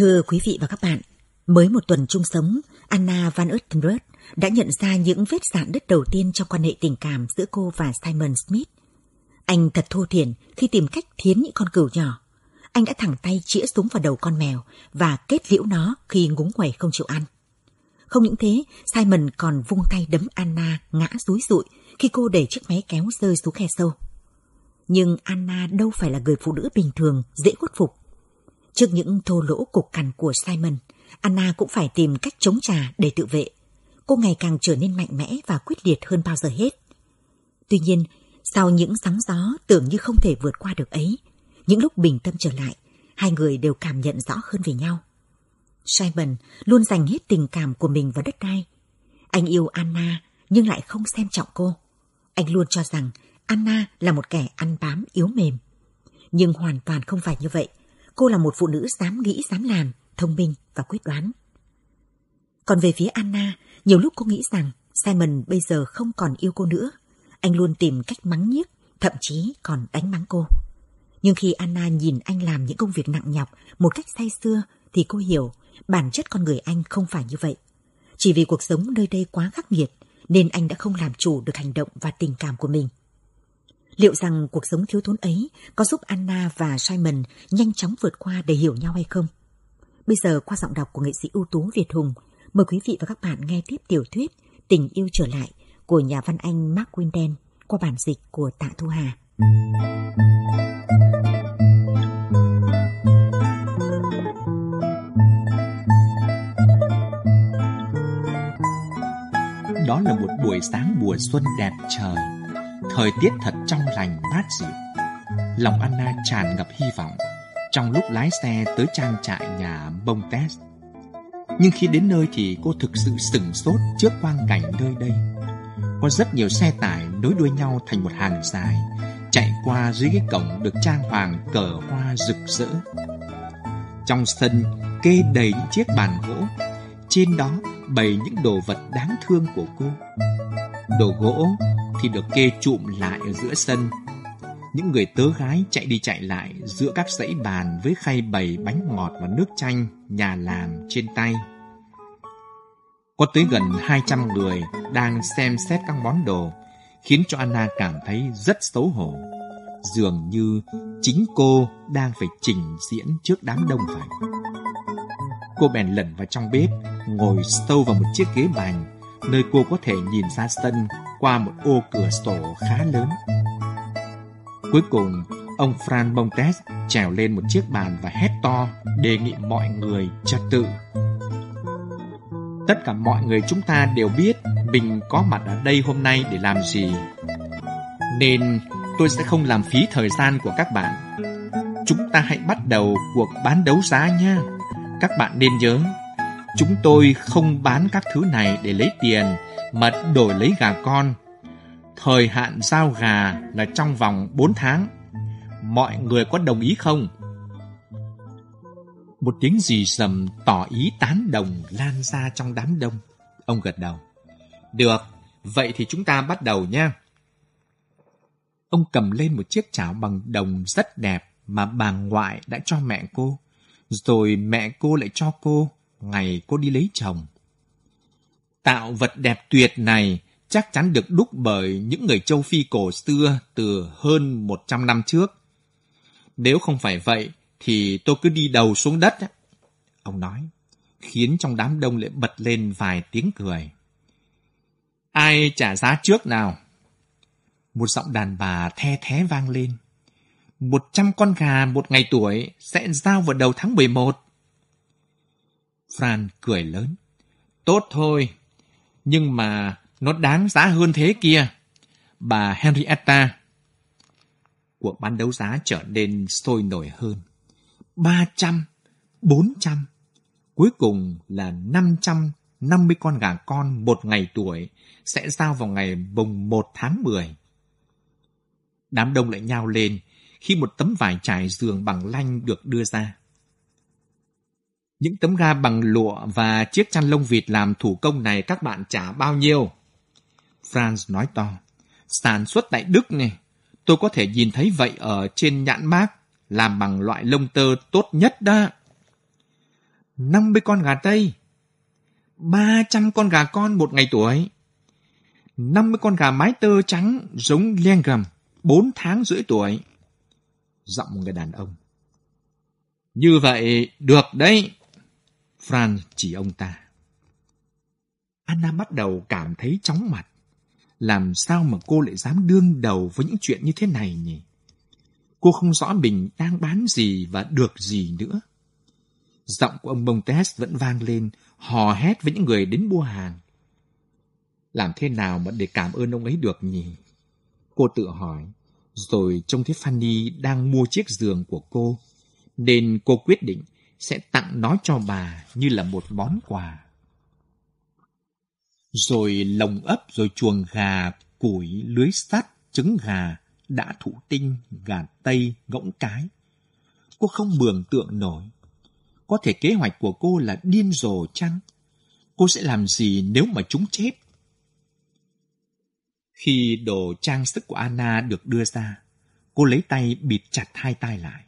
Thưa quý vị và các bạn, mới một tuần chung sống, Anna Van Uttenberg đã nhận ra những vết dạn đất đầu tiên trong quan hệ tình cảm giữa cô và Simon Smith. Anh thật thô thiển khi tìm cách thiến những con cừu nhỏ. Anh đã thẳng tay chĩa súng vào đầu con mèo và kết liễu nó khi ngúng quẩy không chịu ăn. Không những thế, Simon còn vung tay đấm Anna ngã rúi rụi khi cô để chiếc máy kéo rơi xuống khe sâu. Nhưng Anna đâu phải là người phụ nữ bình thường, dễ khuất phục. Trước những thô lỗ cục cằn của Simon, Anna cũng phải tìm cách chống trả để tự vệ. Cô ngày càng trở nên mạnh mẽ và quyết liệt hơn bao giờ hết. Tuy nhiên, sau những sóng gió tưởng như không thể vượt qua được ấy, những lúc bình tâm trở lại, hai người đều cảm nhận rõ hơn về nhau. Simon luôn dành hết tình cảm của mình vào đất đai. Anh yêu Anna nhưng lại không xem trọng cô. Anh luôn cho rằng Anna là một kẻ ăn bám yếu mềm. Nhưng hoàn toàn không phải như vậy. Cô là một phụ nữ dám nghĩ, dám làm, thông minh và quyết đoán. Còn về phía Anna, nhiều lúc cô nghĩ rằng Simon bây giờ không còn yêu cô nữa. Anh luôn tìm cách mắng nhiếc, thậm chí còn đánh mắng cô. Nhưng khi Anna nhìn anh làm những công việc nặng nhọc một cách say xưa thì cô hiểu bản chất con người anh không phải như vậy. Chỉ vì cuộc sống nơi đây quá khắc nghiệt nên anh đã không làm chủ được hành động và tình cảm của mình. Liệu rằng cuộc sống thiếu thốn ấy có giúp Anna và Simon nhanh chóng vượt qua để hiểu nhau hay không? Bây giờ qua giọng đọc của nghệ sĩ ưu tú Việt Hùng, mời quý vị và các bạn nghe tiếp tiểu thuyết Tình yêu trở lại của nhà văn Anh Mark Winden qua bản dịch của Tạ Thu Hà. Đó là một buổi sáng mùa xuân đẹp trời Thời tiết thật trong lành mát dịu. Lòng Anna tràn ngập hy vọng Trong lúc lái xe tới trang trại nhà bông Test. Nhưng khi đến nơi thì cô thực sự sửng sốt trước quang cảnh nơi đây. Có rất nhiều xe tải nối đuôi nhau thành một hàng dài, Chạy qua dưới cái cổng được trang hoàng cờ hoa rực rỡ. Trong sân kê đầy những chiếc bàn gỗ trên đó bày những đồ vật đáng thương của cô Đồ gỗ thì được kê trụm lại ở giữa sân. Những người tớ gái chạy đi chạy lại giữa các dãy bàn với khay bày bánh ngọt và nước chanh nhà làm trên tay. Có tới gần 200 người đang xem xét các món đồ, khiến cho Anna cảm thấy rất xấu hổ. Dường như chính cô đang phải trình diễn trước đám đông vậy. Cô bèn lẩn vào trong bếp, ngồi sâu vào một chiếc ghế bành, nơi cô có thể nhìn ra sân qua một ô cửa sổ khá lớn. Cuối cùng, ông Fran Montes trèo lên một chiếc bàn và hét to, đề nghị mọi người trật tự. Tất cả mọi người chúng ta đều biết mình có mặt ở đây hôm nay để làm gì. Nên tôi sẽ không làm phí thời gian của các bạn. Chúng ta hãy bắt đầu cuộc bán đấu giá nha. Các bạn nên nhớ, chúng tôi không bán các thứ này để lấy tiền mà đổi lấy gà con. Thời hạn giao gà là trong vòng 4 tháng. Mọi người có đồng ý không? Một tiếng gì sầm tỏ ý tán đồng lan ra trong đám đông. Ông gật đầu. Được, vậy thì chúng ta bắt đầu nha. Ông cầm lên một chiếc chảo bằng đồng rất đẹp mà bà ngoại đã cho mẹ cô. Rồi mẹ cô lại cho cô ngày cô đi lấy chồng. Tạo vật đẹp tuyệt này chắc chắn được đúc bởi những người châu Phi cổ xưa từ hơn 100 năm trước. Nếu không phải vậy, thì tôi cứ đi đầu xuống đất. Ông nói, khiến trong đám đông lại bật lên vài tiếng cười. Ai trả giá trước nào? Một giọng đàn bà the thé vang lên. Một trăm con gà một ngày tuổi sẽ giao vào đầu tháng 11. Fran cười lớn. Tốt thôi, nhưng mà nó đáng giá hơn thế kia. Bà Henrietta. Cuộc bán đấu giá trở nên sôi nổi hơn. 300, 400, cuối cùng là 550 con gà con một ngày tuổi sẽ giao vào ngày mùng 1 tháng 10. Đám đông lại nhao lên khi một tấm vải trải giường bằng lanh được đưa ra. Những tấm ga bằng lụa và chiếc chăn lông vịt làm thủ công này các bạn trả bao nhiêu? Franz nói to. Sản xuất tại Đức này. Tôi có thể nhìn thấy vậy ở trên nhãn mác. Làm bằng loại lông tơ tốt nhất đó. 50 con gà Tây, 300 con gà con một ngày tuổi, 50 con gà mái tơ trắng giống Lengham, 4 tháng rưỡi tuổi. Giọng một người đàn ông. Như vậy, được đấy. Franz chỉ ông ta. Anna bắt đầu cảm thấy chóng mặt. Làm sao mà cô lại dám đương đầu với những chuyện như thế này nhỉ? Cô không rõ mình đang bán gì và được gì nữa. Giọng của ông Montes vẫn vang lên, hò hét với những người đến mua hàng. Làm thế nào mà để cảm ơn ông ấy được nhỉ? Cô tự hỏi, rồi trông thấy Fanny đang mua chiếc giường của cô, nên cô quyết định sẽ tặng nó cho bà như là một món quà. Rồi lồng ấp, rồi chuồng gà, củi, lưới sắt, trứng gà, đã thụ tinh, gà tây, ngỗng cái. Cô không mường tượng nổi. Có thể kế hoạch của cô là điên rồ chăng? Cô sẽ làm gì nếu mà chúng chết? Khi đồ trang sức của Anna được đưa ra, cô lấy tay bịt chặt hai tay lại.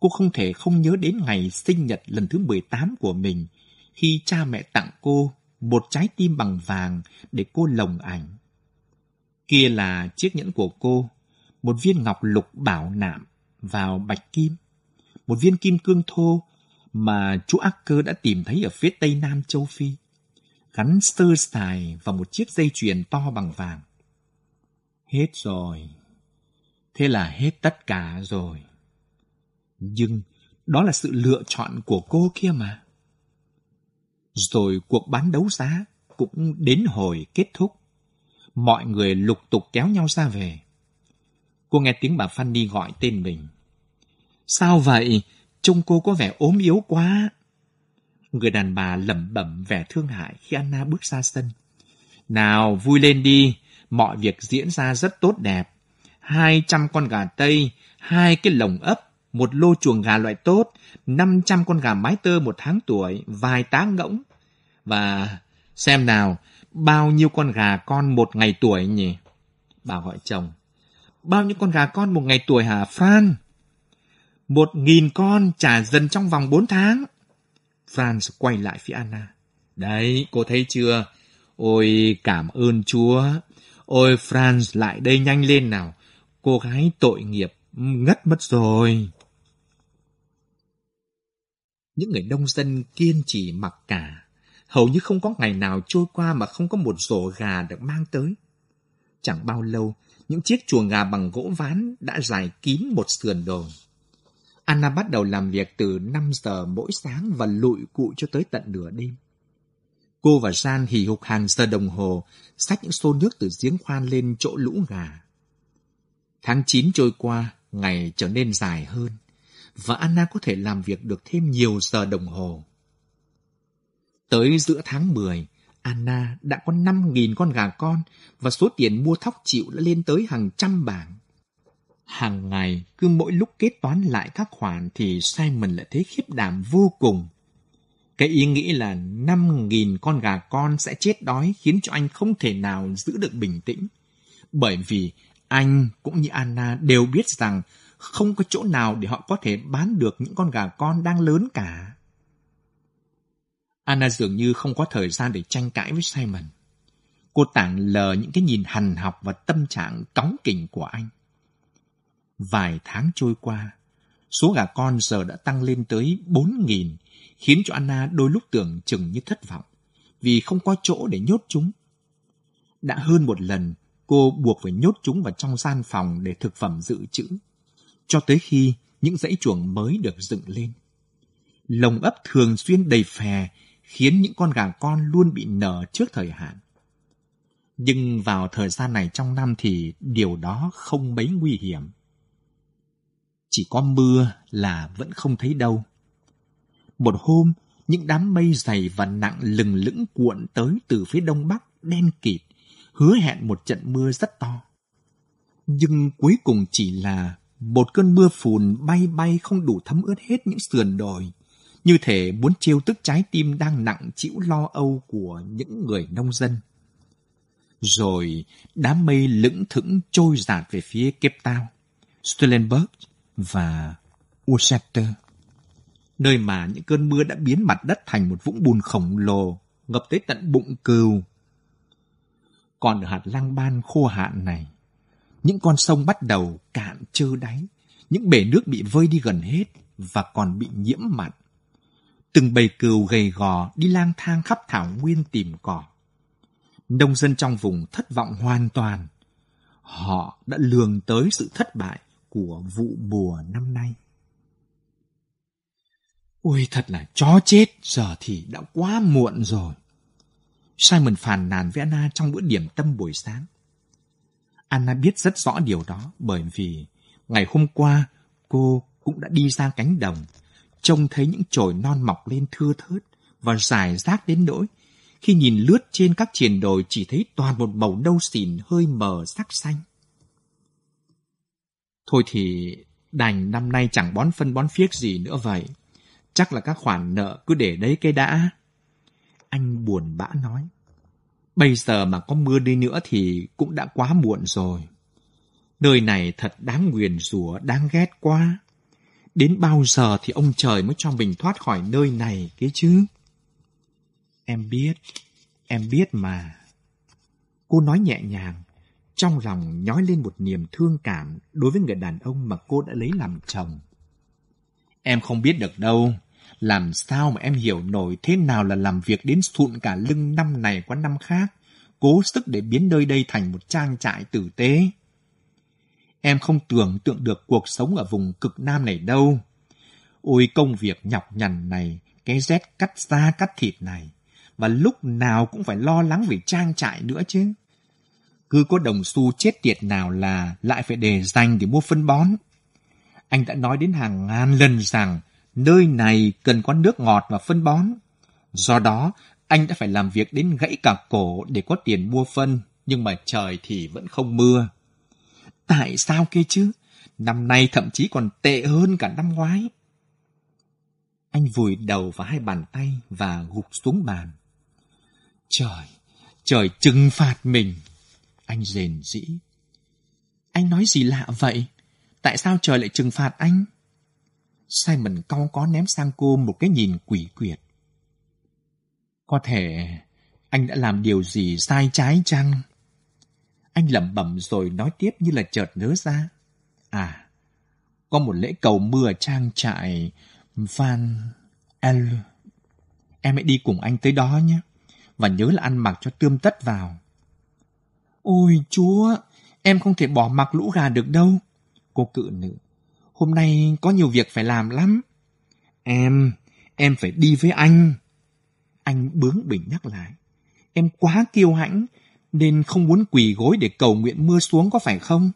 Cô không thể không nhớ đến ngày sinh nhật lần thứ 18 của mình khi cha mẹ tặng cô một trái tim bằng vàng để cô lồng ảnh. Kia là chiếc nhẫn của cô, một viên ngọc lục bảo nạm vào bạch kim, một viên kim cương thô mà chú Acker đã tìm thấy ở phía tây nam châu Phi, gắn sơ sài vào một chiếc dây chuyền to bằng vàng. Hết rồi. Thế là hết tất cả rồi. Nhưng đó là sự lựa chọn của cô kia mà. Rồi cuộc bán đấu giá cũng đến hồi kết thúc. Mọi người lục tục kéo nhau ra về. Cô nghe tiếng bà Fanny gọi tên mình. Sao vậy? Trông cô có vẻ ốm yếu quá. Người đàn bà lẩm bẩm vẻ thương hại khi Anna bước ra sân. Nào, vui lên đi, mọi việc diễn ra rất tốt đẹp. Hai trăm con gà Tây, hai cái lồng ấp, một lô chuồng gà loại tốt, năm trăm con gà mái tơ một tháng tuổi, vài tá ngỗng. Và xem nào, bao nhiêu con gà con một ngày tuổi nhỉ? Bà gọi chồng. Bao nhiêu con gà con một ngày tuổi hả Fran? Một nghìn con trả dần trong vòng bốn tháng. Franz quay lại phía Anna. Đấy, cô thấy chưa? Ôi, cảm ơn Chúa. Ôi Franz lại đây nhanh lên nào. Cô gái tội nghiệp ngất mất rồi. Những người nông dân kiên trì mặc cả. Hầu như không có ngày nào trôi qua mà không có một rổ gà được mang tới. Chẳng bao lâu, những chiếc chuồng gà bằng gỗ ván đã dài kín một sườn đồi. Anna bắt đầu làm việc từ 5 giờ mỗi sáng và lụi cụ cho tới tận nửa đêm. Cô và San hì hục hàng giờ đồng hồ, xách những xô nước từ giếng khoan lên chỗ lũ gà. Tháng 9 trôi qua, ngày trở nên dài hơn, và Anna có thể làm việc được thêm nhiều giờ đồng hồ. Tới giữa tháng 10, Anna đã có 5.000 con gà con và số tiền mua thóc chịu đã lên tới hàng trăm bảng. Hàng ngày, cứ mỗi lúc kết toán lại các khoản thì Simon lại thấy khiếp đảm vô cùng. Cái ý nghĩ là 5.000 con gà con sẽ chết đói khiến cho anh không thể nào giữ được bình tĩnh. Bởi vì anh cũng như Anna đều biết rằng không có chỗ nào để họ có thể bán được những con gà con đang lớn cả. Anna dường như không có thời gian để tranh cãi với Simon. Cô tảng lờ những cái nhìn hằn học và tâm trạng cóng kỉnh của anh. Vài tháng trôi qua, số gà con giờ đã tăng lên tới 4.000 khiến cho Anna đôi lúc tưởng chừng như thất vọng, vì không có chỗ để nhốt chúng. Đã hơn một lần, cô buộc phải nhốt chúng vào trong gian phòng để thực phẩm dự trữ, cho tới khi những dãy chuồng mới được dựng lên. Lồng ấp thường xuyên đầy phè, khiến những con gà con luôn bị nở trước thời hạn. Nhưng vào thời gian này trong năm thì điều đó không mấy nguy hiểm. Chỉ có mưa là vẫn không thấy đâu. Một hôm, những đám mây dày và nặng lừng lững cuộn tới từ phía đông bắc đen kịt, hứa hẹn một trận mưa rất to. Nhưng cuối cùng chỉ là một cơn mưa phùn bay bay không đủ thấm ướt hết những sườn đồi, như thể muốn trêu tức trái tim đang nặng chịu lo âu của những người nông dân. Rồi đám mây lững thững trôi dạt về phía Cape Town, Stellenbosch và Worcester nơi mà những cơn mưa đã biến mặt đất thành một vũng bùn khổng lồ, ngập tới tận bụng cừu. Còn ở hạt lang ban khô hạn này, những con sông bắt đầu cạn trơ đáy, những bể nước bị vơi đi gần hết và còn bị nhiễm mặn. Từng bầy cừu gầy gò đi lang thang khắp thảo nguyên tìm cỏ. Nông dân trong vùng thất vọng hoàn toàn. Họ đã lường tới sự thất bại của vụ mùa năm nay. Ôi thật là chó chết, giờ thì đã quá muộn rồi. Simon phàn nàn với Anna trong bữa điểm tâm buổi sáng. Anna biết rất rõ điều đó bởi vì ngày hôm qua cô cũng đã đi ra cánh đồng, trông thấy những chồi non mọc lên thưa thớt và dài rác đến nỗi khi nhìn lướt trên các triền đồi chỉ thấy toàn một màu nâu xỉn hơi mờ sắc xanh. Thôi thì đành năm nay chẳng bón phân bón phiếc gì nữa vậy. Chắc là các khoản nợ cứ để đấy cái đã. Anh buồn bã nói. Bây giờ mà có mưa đi nữa thì cũng đã quá muộn rồi. Nơi này thật đáng nguyền rủa, đáng ghét quá. Đến bao giờ thì ông trời mới cho mình thoát khỏi nơi này cái chứ? Em biết, em biết mà. Cô nói nhẹ nhàng, trong lòng nhói lên một niềm thương cảm đối với người đàn ông mà cô đã lấy làm chồng. Em không biết được đâu, làm sao mà em hiểu nổi thế nào là làm việc đến sụn cả lưng năm này qua năm khác, cố sức để biến nơi đây thành một trang trại tử tế. Em không tưởng tượng được cuộc sống ở vùng cực nam này đâu. Ôi công việc nhọc nhằn này, cái rét cắt da cắt thịt này, và lúc nào cũng phải lo lắng về trang trại nữa chứ. Cứ có đồng xu chết tiệt nào là lại phải để dành để mua phân bón. Anh đã nói đến hàng ngàn lần rằng nơi này cần có nước ngọt và phân bón. Do đó, anh đã phải làm việc đến gãy cả cổ để có tiền mua phân, nhưng mà trời thì vẫn không mưa. Tại sao kia chứ? Năm nay thậm chí còn tệ hơn cả năm ngoái. Anh vùi đầu vào hai bàn tay và gục xuống bàn. Trời, trời trừng phạt mình. Anh rền rĩ. Anh nói gì lạ vậy? Tại sao trời lại trừng phạt anh? Simon cau có ném sang cô một cái nhìn quỷ quyệt. Có thể anh đã làm điều gì sai trái chăng? Anh lẩm bẩm rồi nói tiếp như là chợt nhớ ra. À, có một lễ cầu mưa trang trại Van El. Em hãy đi cùng anh tới đó nhé. Và nhớ là ăn mặc cho tươm tất vào. Ôi chúa, em không thể bỏ mặc lũ gà được đâu. Cô cự nữ. Hôm nay có nhiều việc phải làm lắm. Em, em phải đi với anh. Anh bướng bỉnh nhắc lại. Em quá kiêu hãnh, nên không muốn quỳ gối để cầu nguyện mưa xuống có phải không?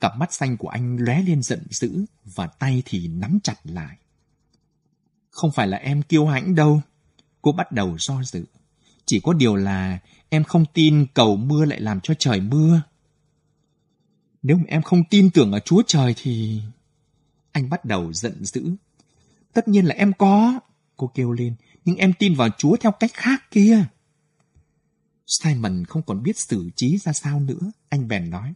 Cặp mắt xanh của anh lóe lên giận dữ và tay thì nắm chặt lại. Không phải là em kiêu hãnh đâu. Cô bắt đầu do dự. Chỉ có điều là em không tin cầu mưa lại làm cho trời mưa. Nếu mà em không tin tưởng ở Chúa Trời thì... Anh bắt đầu giận dữ. Tất nhiên là em có. Cô kêu lên. Nhưng em tin vào Chúa theo cách khác kia. Simon không còn biết xử trí ra sao nữa. Anh bèn nói.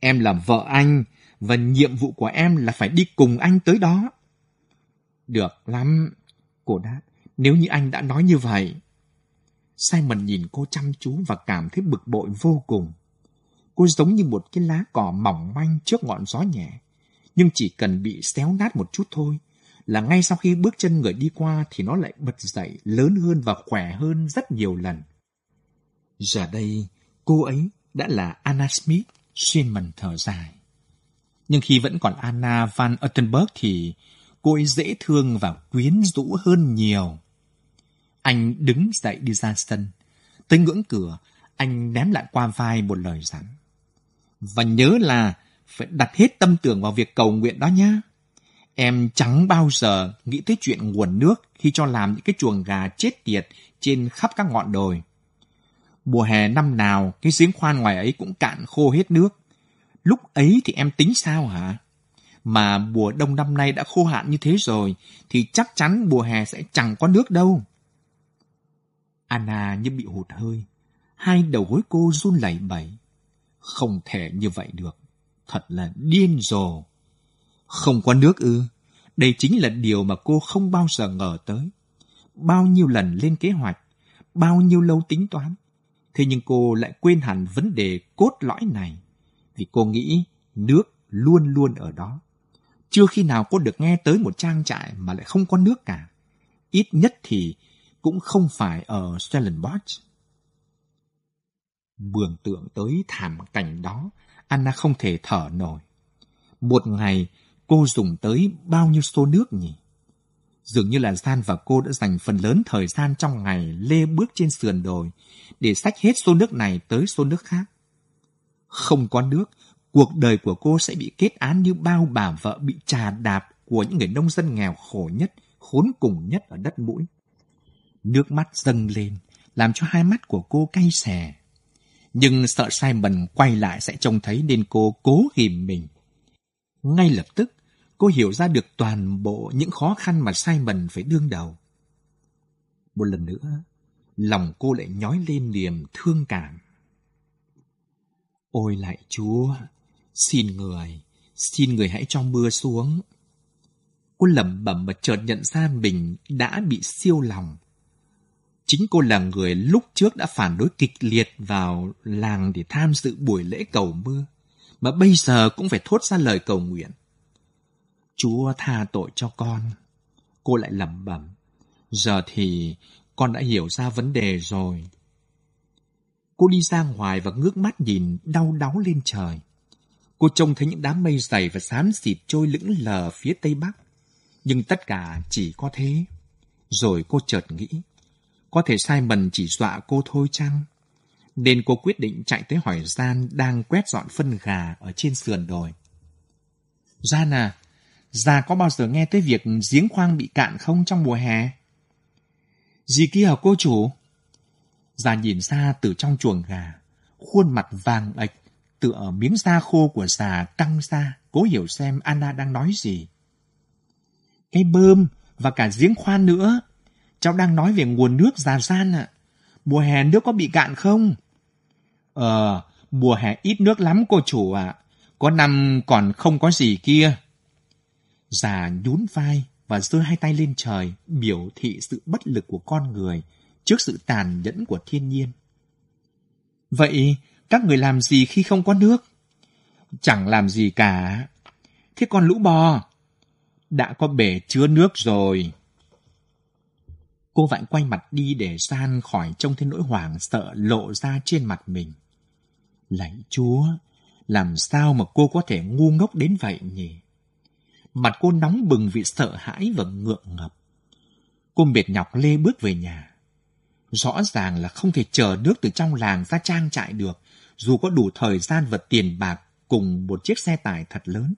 Em là vợ anh. Và nhiệm vụ của em là phải đi cùng anh tới đó. Được lắm. Cô đáp. Nếu như anh đã nói như vậy. Simon nhìn cô chăm chú và cảm thấy bực bội vô cùng. Cô giống như một cái lá cỏ mỏng manh trước ngọn gió nhẹ. Nhưng chỉ cần bị xéo nát một chút thôi, là ngay sau khi bước chân người đi qua thì nó lại bật dậy lớn hơn và khỏe hơn rất nhiều lần. Giờ đây, cô ấy đã là Anna Smith, xuyên mần thở dài. Nhưng khi vẫn còn Anna Van Uttenberg thì cô ấy dễ thương và quyến rũ hơn nhiều. Anh đứng dậy đi ra sân. Tới ngưỡng cửa, anh ném lại qua vai một lời dặn. Và nhớ là phải đặt hết tâm tưởng vào việc cầu nguyện đó nhá. Em chẳng bao giờ nghĩ tới chuyện nguồn nước khi cho làm những cái chuồng gà chết tiệt trên khắp các ngọn đồi. Mùa hè năm nào, cái giếng khoan ngoài ấy cũng cạn khô hết nước. Lúc ấy thì em tính sao hả? Mà mùa đông năm nay đã khô hạn như thế rồi, thì chắc chắn mùa hè sẽ chẳng có nước đâu. Anna như bị hụt hơi. Hai đầu gối cô run lẩy bẩy. Không thể như vậy được. Thật là điên rồ. Không có nước ư. Đây chính là điều mà cô không bao giờ ngờ tới. Bao nhiêu lần lên kế hoạch, bao nhiêu lâu tính toán. Thế nhưng cô lại quên hẳn vấn đề cốt lõi này. Vì cô nghĩ nước luôn luôn ở đó. Chưa khi nào cô được nghe tới một trang trại mà lại không có nước cả. Ít nhất thì cũng không phải ở Stellenbosch. Mường tượng tới thảm cảnh đó, Anna không thể thở nổi. Một ngày, cô dùng tới bao nhiêu xô nước nhỉ? Dường như là Gian và cô đã dành phần lớn thời gian trong ngày lê bước trên sườn đồi để xách hết xô nước này tới xô nước khác. Không có nước, cuộc đời của cô sẽ bị kết án như bao bà vợ bị trà đạp của những người nông dân nghèo khổ nhất, khốn cùng nhất ở đất mũi. Nước mắt dâng lên, làm cho hai mắt của cô cay xè. Nhưng sợ Simon quay lại sẽ trông thấy nên cô cố ghìm mình. Ngay lập tức, cô hiểu ra được toàn bộ những khó khăn mà Simon phải đương đầu. Một lần nữa, lòng cô lại nhói lên niềm thương cảm. Ôi lại Chúa, xin người, xin người hãy cho mưa xuống. Cô lẩm bẩm mà chợt nhận ra mình đã bị siêu lòng. Chính cô là người lúc trước đã phản đối kịch liệt vào làng để tham dự buổi lễ cầu mưa, mà bây giờ cũng phải thốt ra lời cầu nguyện. Chúa tha tội cho con. Cô lại lẩm bẩm. Giờ thì con đã hiểu ra vấn đề rồi. Cô đi ra ngoài và ngước mắt nhìn đau đáu lên trời. Cô trông thấy những đám mây dày và xám xịt trôi lững lờ phía tây bắc. Nhưng tất cả chỉ có thế. Rồi cô chợt nghĩ, có thể Simon chỉ dọa cô thôi chăng? Nên cô quyết định chạy tới hỏi Gian đang quét dọn phân gà ở trên sườn đồi. Gian à, Già có bao giờ nghe tới việc giếng khoang bị cạn không trong mùa hè? Gì kia hả cô chủ? Già nhìn ra từ trong chuồng gà, khuôn mặt vàng ạch, tựa miếng da khô của già căng ra, cố hiểu xem Anna đang nói gì. Cái bơm và cả giếng khoan nữa. Cháu đang nói về nguồn nước già gian ạ. Mùa hè nước có bị cạn không? Ờ, mùa hè ít nước lắm cô chủ ạ. Có năm còn không có gì kia. Già nhún vai và giơ hai tay lên trời, biểu thị sự bất lực của con người trước sự tàn nhẫn của thiên nhiên. Vậy, các người làm gì khi không có nước? Chẳng làm gì cả. Thế còn lũ bò? Đã có bể chứa nước rồi. Cô vặn quay mặt đi để san khỏi trông thấy nỗi hoảng sợ lộ ra trên mặt mình. Lạy Chúa, làm sao mà cô có thể ngu ngốc đến vậy nhỉ? Mặt cô nóng bừng vì sợ hãi và ngượng ngập. Cô mệt nhọc lê bước về nhà. Rõ ràng là không thể chờ nước từ trong làng ra trang trại được, dù có đủ thời gian và tiền bạc cùng một chiếc xe tải thật lớn.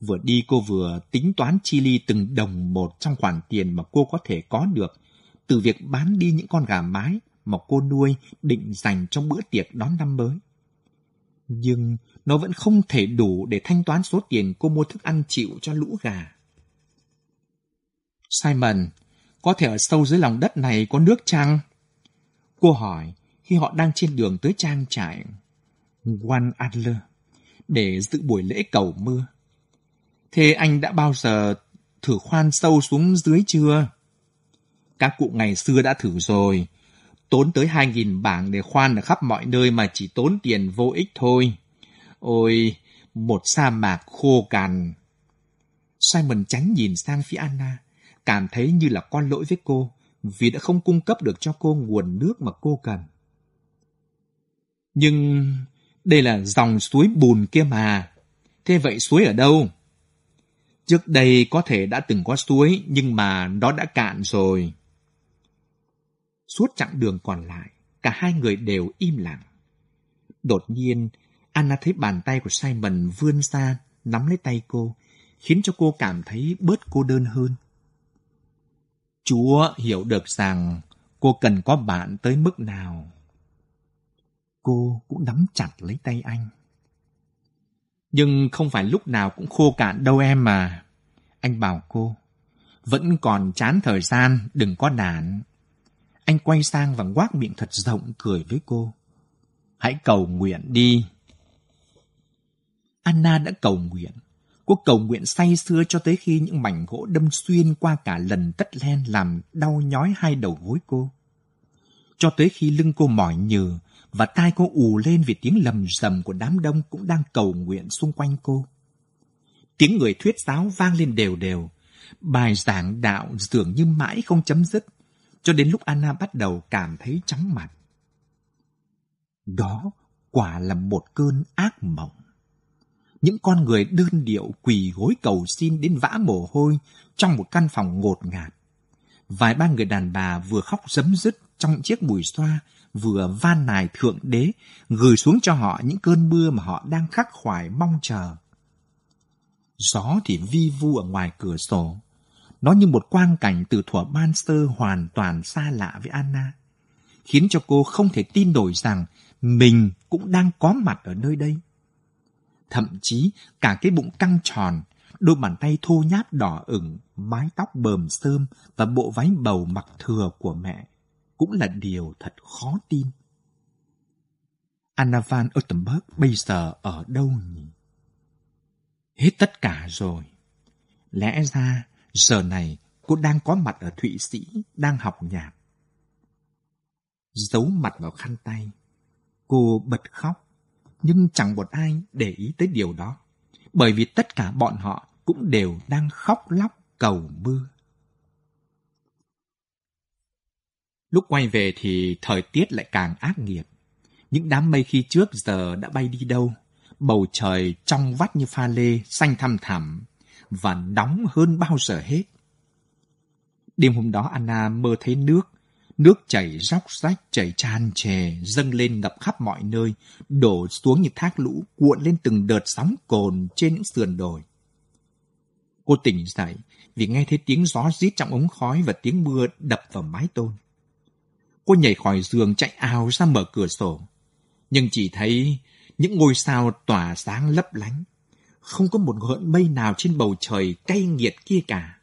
Vừa đi cô vừa tính toán chi ly từng đồng một trong khoản tiền mà cô có thể có được từ việc bán đi những con gà mái mà cô nuôi định dành trong bữa tiệc đón năm mới. Nhưng nó vẫn không thể đủ để thanh toán số tiền cô mua thức ăn chịu cho lũ gà. Simon, có thể ở sâu dưới lòng đất này có nước chăng? Cô hỏi khi họ đang trên đường tới trang trại One Adler để dự buổi lễ cầu mưa. Thế anh đã bao giờ thử khoan sâu xuống dưới chưa? Các cụ ngày xưa đã thử rồi. Tốn tới 2.000 bảng để khoan ở khắp mọi nơi mà chỉ tốn tiền vô ích thôi. Ôi, một sa mạc khô cằn. Simon tránh nhìn sang phía Anna, cảm thấy như là con lỗi với cô vì đã không cung cấp được cho cô nguồn nước mà cô cần. Nhưng đây là dòng suối bùn kia mà. Thế vậy suối ở đâu? Trước đây có thể đã từng có suối, nhưng mà nó đã cạn rồi. Suốt chặng đường còn lại, cả hai người đều im lặng. Đột nhiên, Anna thấy bàn tay của Simon vươn ra, nắm lấy tay cô, khiến cho cô cảm thấy bớt cô đơn hơn. Chúa hiểu được rằng cô cần có bạn tới mức nào. Cô cũng nắm chặt lấy tay anh. Nhưng không phải lúc nào cũng khô cạn đâu em mà. Anh bảo cô, vẫn còn chán thời gian, đừng có nản. Anh quay sang và ngoác miệng thật rộng cười với cô. Hãy cầu nguyện đi. Anna đã cầu nguyện. Cô cầu nguyện say sưa cho tới khi những mảnh gỗ đâm xuyên qua cả lần tất len làm đau nhói hai đầu gối cô. Cho tới khi lưng cô mỏi nhừ và tai cô ù lên vì tiếng lầm rầm của đám đông cũng đang cầu nguyện xung quanh cô. Tiếng người thuyết giáo vang lên đều đều. Bài giảng đạo dường như mãi không chấm dứt, cho đến lúc Anna bắt đầu cảm thấy chóng mặt. Đó quả là một cơn ác mộng. Những con người đơn điệu quỳ gối cầu xin đến vã mồ hôi trong một căn phòng ngột ngạt. Vài ba người đàn bà vừa khóc dấm dứt trong chiếc bùi xoa, vừa van nài thượng đế gửi xuống cho họ những cơn mưa mà họ đang khắc khoải mong chờ. Gió thì vi vu ở ngoài cửa sổ. Nó như một quang cảnh từ thuở ban sơ hoàn toàn xa lạ với Anna, khiến cho cô không thể tin nổi rằng mình cũng đang có mặt ở nơi đây. Thậm chí cả cái bụng căng tròn, đôi bàn tay thô nháp đỏ ửng, mái tóc bờm sơm và bộ váy bầu mặc thừa của mẹ cũng là điều thật khó tin. Anna van Ottenberg bây giờ ở đâu nhỉ? Hết tất cả rồi. Lẽ ra giờ này cô đang có mặt ở Thụy Sĩ, đang học nhạc. Giấu mặt vào khăn tay, cô bật khóc, nhưng chẳng một ai để ý tới điều đó, bởi vì tất cả bọn họ cũng đều đang khóc lóc cầu mưa. Lúc quay về thì thời tiết lại càng ác nghiệt. Những đám mây khi trước giờ đã bay đi đâu? Bầu trời trong vắt như pha lê, xanh thăm thẳm và nóng hơn bao giờ hết. Đêm hôm đó Anna mơ thấy nước, nước chảy róc rách, chảy tràn trề, dâng lên ngập khắp mọi nơi, đổ xuống như thác lũ, cuộn lên từng đợt sóng cồn trên những sườn đồi. Cô tỉnh dậy vì nghe thấy tiếng gió rít trong ống khói và tiếng mưa đập vào mái tôn. Cô nhảy khỏi giường chạy ào ra mở cửa sổ. Nhưng chỉ thấy những ngôi sao tỏa sáng lấp lánh. Không có một gợn mây nào trên bầu trời cay nghiệt kia cả.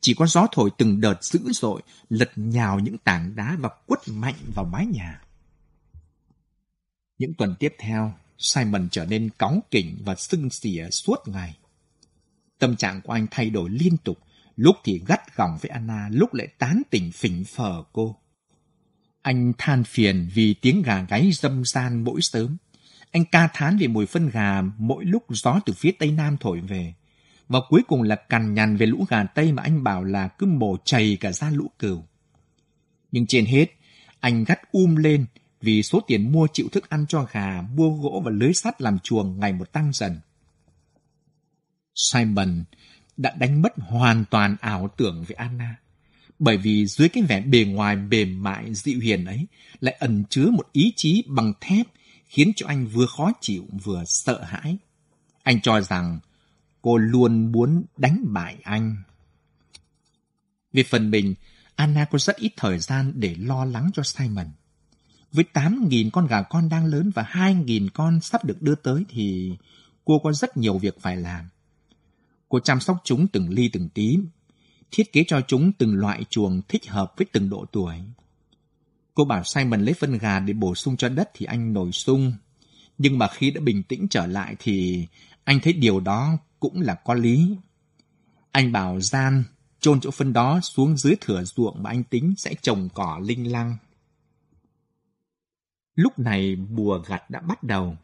Chỉ có gió thổi từng đợt dữ dội, lật nhào những tảng đá và quất mạnh vào mái nhà. Những tuần tiếp theo, Simon trở nên cáu kỉnh và sưng xỉa suốt ngày. Tâm trạng của anh thay đổi liên tục, lúc thì gắt gỏng với Anna, lúc lại tán tỉnh phỉnh phờ cô. Anh than phiền vì tiếng gà gáy dâm gian mỗi sớm. Anh ca thán vì mùi phân gà mỗi lúc gió từ phía tây nam thổi về. Và cuối cùng là cằn nhằn về lũ gà tây mà anh bảo là cứ mổ chảy cả ra lũ cừu. Nhưng trên hết, anh gắt um lên vì số tiền mua chịu thức ăn cho gà, mua gỗ và lưới sắt làm chuồng ngày một tăng dần. Simon đã đánh mất hoàn toàn ảo tưởng về Anna bởi vì dưới cái vẻ bề ngoài mềm mại dịu hiền ấy lại ẩn chứa một ý chí bằng thép khiến cho anh vừa khó chịu vừa sợ hãi. Anh cho rằng cô luôn muốn đánh bại anh. Về phần mình, Anna có rất ít thời gian để lo lắng cho Simon. Với 8.000 con gà con đang lớn và 2.000 con sắp được đưa tới thì cô có rất nhiều việc phải làm. Cô chăm sóc chúng từng ly từng tí, thiết kế cho chúng từng loại chuồng thích hợp với từng độ tuổi. Cô bảo Simon lấy phân gà để bổ sung cho đất thì anh nổi sung. Nhưng mà khi đã bình tĩnh trở lại thì anh thấy điều đó cũng là có lý. Anh bảo Gian chôn chỗ phân đó xuống dưới thửa ruộng mà anh tính sẽ trồng cỏ linh lăng. Lúc này mùa gặt đã bắt đầu.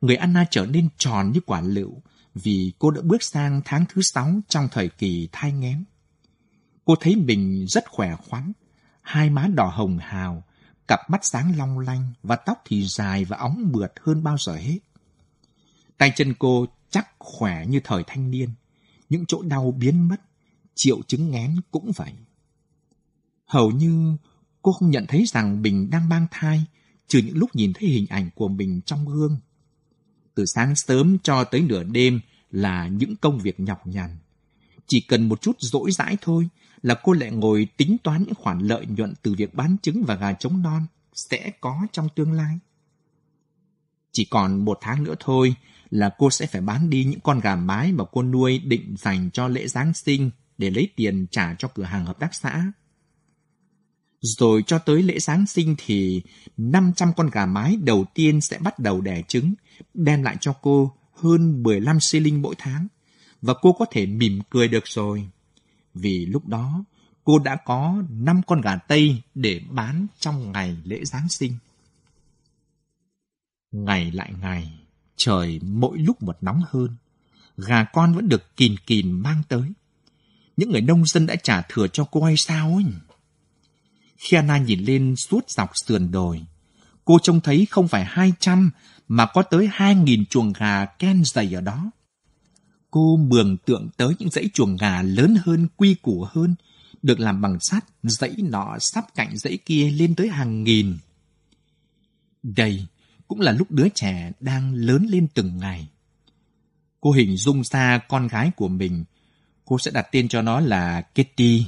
Người Anna trở nên tròn như quả lựu vì cô đã bước sang tháng thứ sáu trong thời kỳ thai nghén. Cô thấy mình rất khỏe khoắn, hai má đỏ hồng hào, cặp mắt sáng long lanh và tóc thì dài và óng mượt hơn bao giờ hết. Tay chân cô chắc khỏe như thời thanh niên, những chỗ đau biến mất, triệu chứng ngén cũng vậy. Hầu như cô không nhận thấy rằng mình đang mang thai, trừ những lúc nhìn thấy hình ảnh của mình trong gương. Từ sáng sớm cho tới nửa đêm là những công việc nhọc nhằn. Chỉ cần một chút dỗi dãi thôi là cô lại ngồi tính toán những khoản lợi nhuận từ việc bán trứng và gà trống non sẽ có trong tương lai. Chỉ còn một tháng nữa thôi là cô sẽ phải bán đi những con gà mái mà cô nuôi định dành cho lễ Giáng sinh để lấy tiền trả cho cửa hàng hợp tác xã. Rồi cho tới lễ Giáng sinh thì 500 con gà mái đầu tiên sẽ bắt đầu đẻ trứng, đem lại cho cô hơn 15 xi linh mỗi tháng và cô có thể mỉm cười được rồi. Vì lúc đó, cô đã có 5 con gà Tây để bán trong ngày lễ Giáng sinh. Ngày lại ngày, trời mỗi lúc một nóng hơn. Gà con vẫn được kìn kìn mang tới. Những người nông dân đã trả thừa cho cô hay sao ấy? Khiana nhìn lên suốt dọc sườn đồi, cô trông thấy không phải 200 mà có tới 2.000 chuồng gà ken dày ở đó. Cô mường tượng tới những dãy chuồng gà lớn hơn, quy củ hơn, được làm bằng sắt, dãy nọ sắp cạnh dãy kia lên tới hàng nghìn. Đây cũng là lúc đứa trẻ đang lớn lên từng ngày. Cô hình dung ra con gái của mình, cô sẽ đặt tên cho nó là Kitty,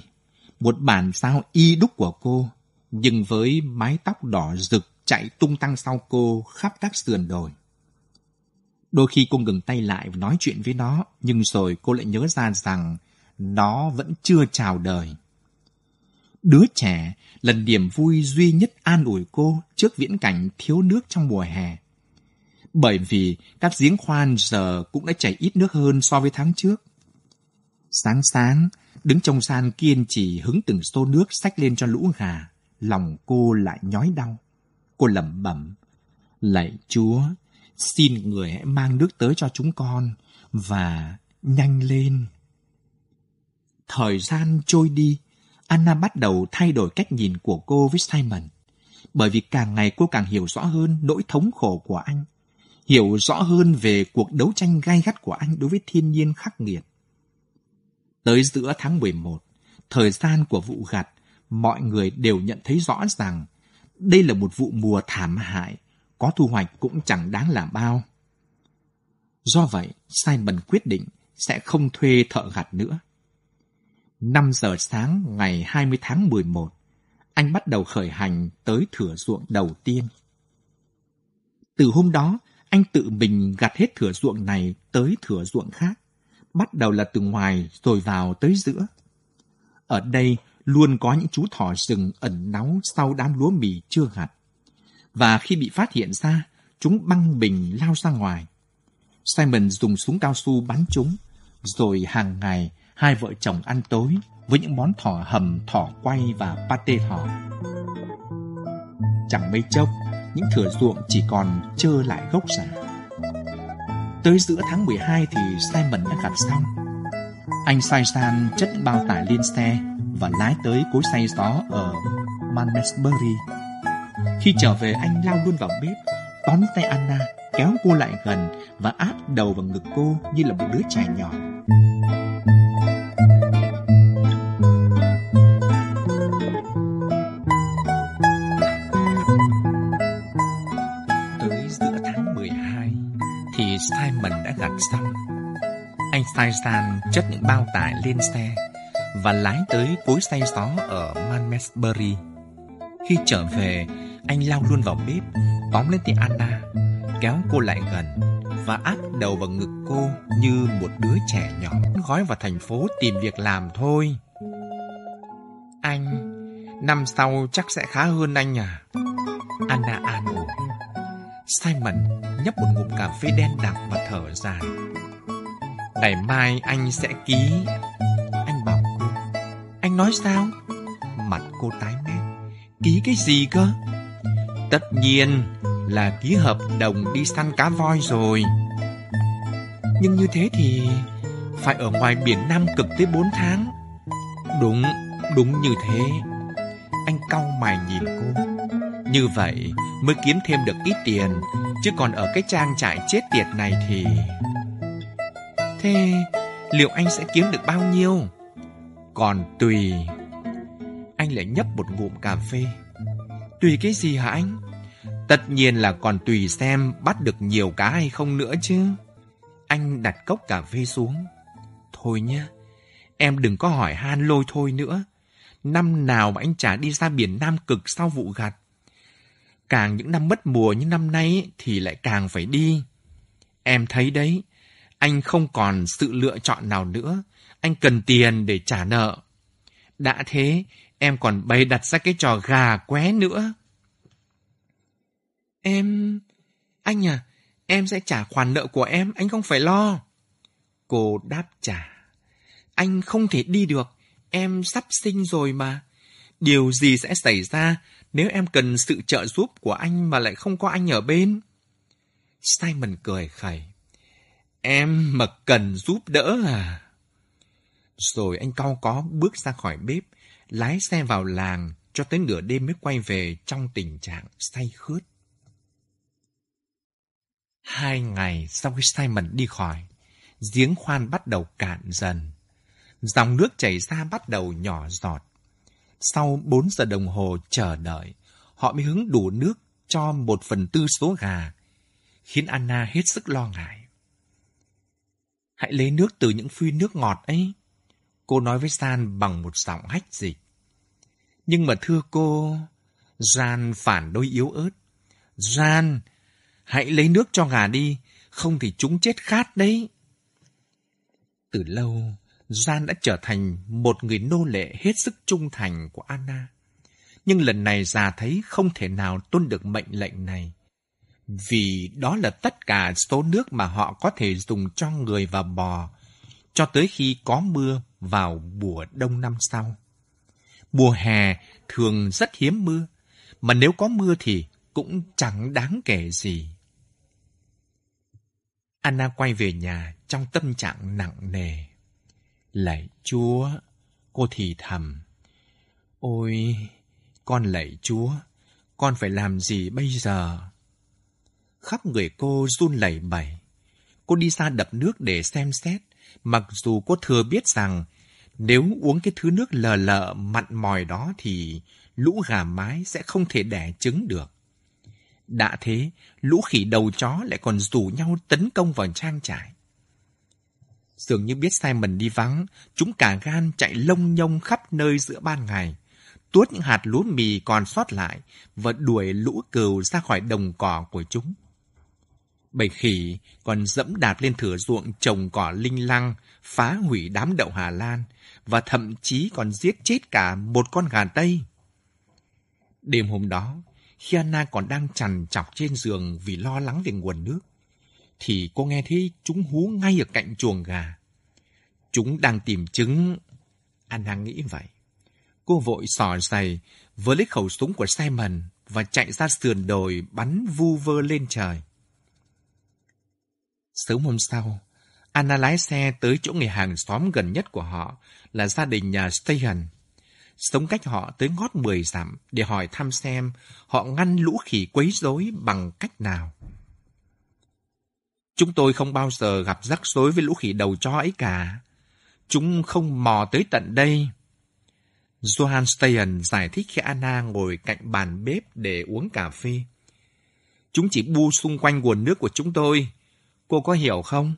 một bản sao y đúc của cô, nhưng với mái tóc đỏ rực chạy tung tăng sau cô khắp các sườn đồi. Đôi khi cô ngừng tay lại và nói chuyện với nó, nhưng rồi cô lại nhớ ra rằng nó vẫn chưa chào đời. Đứa trẻ là niềm vui duy nhất an ủi cô trước viễn cảnh thiếu nước trong mùa hè. Bởi vì các giếng khoan giờ cũng đã chảy ít nước hơn so với tháng trước. Sáng sáng, đứng trong san kiên trì hứng từng xô nước xách lên cho lũ gà, lòng cô lại nhói đau. Cô lẩm bẩm, lạy Chúa, xin người hãy mang nước tới cho chúng con và nhanh lên. Thời gian trôi đi, Anna bắt đầu thay đổi cách nhìn của cô với Simon. Bởi vì càng ngày cô càng hiểu rõ hơn nỗi thống khổ của anh, hiểu rõ hơn về cuộc đấu tranh gai gắt của anh đối với thiên nhiên khắc nghiệt. Tới giữa tháng 11, thời gian của vụ gặt, mọi người đều nhận thấy rõ rằng đây là một vụ mùa thảm hại, có thu hoạch cũng chẳng đáng là bao. Do vậy, Simon quyết định sẽ không thuê thợ gặt nữa. 5 giờ sáng ngày 20 tháng 11, anh bắt đầu khởi hành tới thửa ruộng đầu tiên. Từ hôm đó, anh tự mình gặt hết thửa ruộng này tới thửa ruộng khác, bắt đầu là từ ngoài rồi vào tới giữa. Ở đây luôn có những chú thỏ rừng ẩn náu sau đám lúa mì chưa gặt. Và khi bị phát hiện ra, chúng băng bình lao ra ngoài. Simon dùng súng cao su bắn chúng, rồi hàng ngày hai vợ chồng ăn tối với những món thỏ hầm, thỏ quay và pate thỏ. Chẳng mấy chốc, những thửa ruộng chỉ còn trơ lại gốc giả. Tới giữa tháng 12 thì Simon đã gặt xong. Anh sai sang chất bao tải lên xe và lái tới cối xay gió ở Malmesbury. Khi trở về anh lao luôn vào bếp, tóm tay Anna, kéo cô lại gần và áp đầu vào ngực cô như là một đứa trẻ nhỏ. Anh Steinstein san chất những bao tải lên xe và lái tới cối xay gió ở Manmesbury. Khi trở về, anh lao luôn vào bếp, tóm lên tay Anna, kéo cô lại gần và áp đầu vào ngực cô như một đứa trẻ nhỏ gói vào thành phố tìm việc làm thôi. Anh, năm sau chắc sẽ khá hơn anh à? Anna an ủi. Simon nhấp một ngụm cà phê đen đặc và thở dài. Ngày mai anh sẽ ký. Anh bảo cô. Anh nói sao? Mặt cô tái mét. Ký cái gì cơ? Tất nhiên là ký hợp đồng đi săn cá voi rồi. Nhưng như thế thì phải ở ngoài biển Nam Cực tới 4 tháng. Đúng, đúng như thế. Anh cau mày nhìn cô. Như vậy mới kiếm thêm được ít tiền, chứ còn ở cái trang trại chết tiệt này thì... Thế liệu anh sẽ kiếm được bao nhiêu? Còn tùy... Anh lại nhấp một ngụm cà phê. Tùy cái gì hả anh? Tất nhiên là còn tùy xem bắt được nhiều cá hay không nữa chứ. Anh đặt cốc cà phê xuống. Thôi nhá, em đừng có hỏi han lôi thôi nữa. Năm nào mà anh chả đi ra biển Nam Cực sau vụ gặt. Càng những năm mất mùa như năm nay thì lại càng phải đi. Em thấy đấy, anh không còn sự lựa chọn nào nữa. Anh cần tiền để trả nợ. Đã thế, em còn bày đặt ra cái trò gà qué nữa. Em... Anh à, em sẽ trả khoản nợ của em, anh không phải lo. Cô đáp trả. Anh không thể đi được, em sắp sinh rồi mà. Điều gì sẽ xảy ra nếu em cần sự trợ giúp của anh mà lại không có anh ở bên? Simon cười khẩy. Em mà cần giúp đỡ à? Rồi anh cau có bước ra khỏi bếp, lái xe vào làng cho tới nửa đêm mới quay về trong tình trạng say khướt. Hai ngày sau khi Simon đi khỏi, giếng khoan bắt đầu cạn dần. Dòng nước chảy ra bắt đầu nhỏ giọt. Sau bốn giờ đồng hồ chờ đợi, họ mới hứng đủ nước cho một phần tư số gà, khiến Anna hết sức lo ngại. Hãy lấy nước từ những phi nước ngọt ấy. Cô nói với San bằng một giọng hách dịch. Nhưng mà thưa cô, Gian phản đối yếu ớt. Gian, hãy lấy nước cho gà đi, không thì chúng chết khát đấy. Từ lâu, Gian đã trở thành một người nô lệ hết sức trung thành của Anna. Nhưng lần này già thấy không thể nào tuân được mệnh lệnh này. Vì đó là tất cả số nước mà họ có thể dùng cho người và bò, cho tới khi có mưa vào mùa đông năm sau. Mùa hè thường rất hiếm mưa, mà nếu có mưa thì cũng chẳng đáng kể gì. Anna quay về nhà trong tâm trạng nặng nề. Lạy Chúa, cô thì thầm. Ôi, con lạy Chúa, con phải làm gì bây giờ? Khắp người cô run lẩy bẩy. Cô đi ra đập nước để xem xét, mặc dù cô thừa biết rằng nếu uống cái thứ nước lờ lợ mặn mòi đó thì lũ gà mái sẽ không thể đẻ trứng được. Đã thế, lũ khỉ đầu chó lại còn rủ nhau tấn công vào trang trại. Dường như biết Simon đi vắng, chúng cả gan chạy lông nhông khắp nơi giữa ban ngày, tuốt những hạt lúa mì còn sót lại và đuổi lũ cừu ra khỏi đồng cỏ của chúng. Bầy khỉ còn dẫm đạp lên thửa ruộng trồng cỏ linh lăng, phá hủy đám đậu Hà Lan và thậm chí còn giết chết cả một con gà Tây. Đêm hôm đó, khi Anna còn đang chằn chọc trên giường vì lo lắng về nguồn nước, thì cô nghe thấy chúng hú ngay ở cạnh chuồng gà. Chúng đang tìm trứng. Anna nghĩ vậy. Cô vội sò giày, với lấy khẩu súng của Simon và chạy ra sườn đồi bắn vu vơ lên trời. Sớm hôm sau, Anna lái xe tới chỗ người hàng xóm gần nhất của họ là gia đình nhà Stahan. Sống cách họ tới ngót 10 dặm để hỏi thăm xem họ ngăn lũ khỉ quấy rối bằng cách nào. Chúng tôi không bao giờ gặp rắc rối với lũ khỉ đầu chó ấy cả. Chúng không mò tới tận đây. Johan Steyan giải thích khi Anna ngồi cạnh bàn bếp để uống cà phê. Chúng chỉ bu xung quanh nguồn nước của chúng tôi. Cô có hiểu không?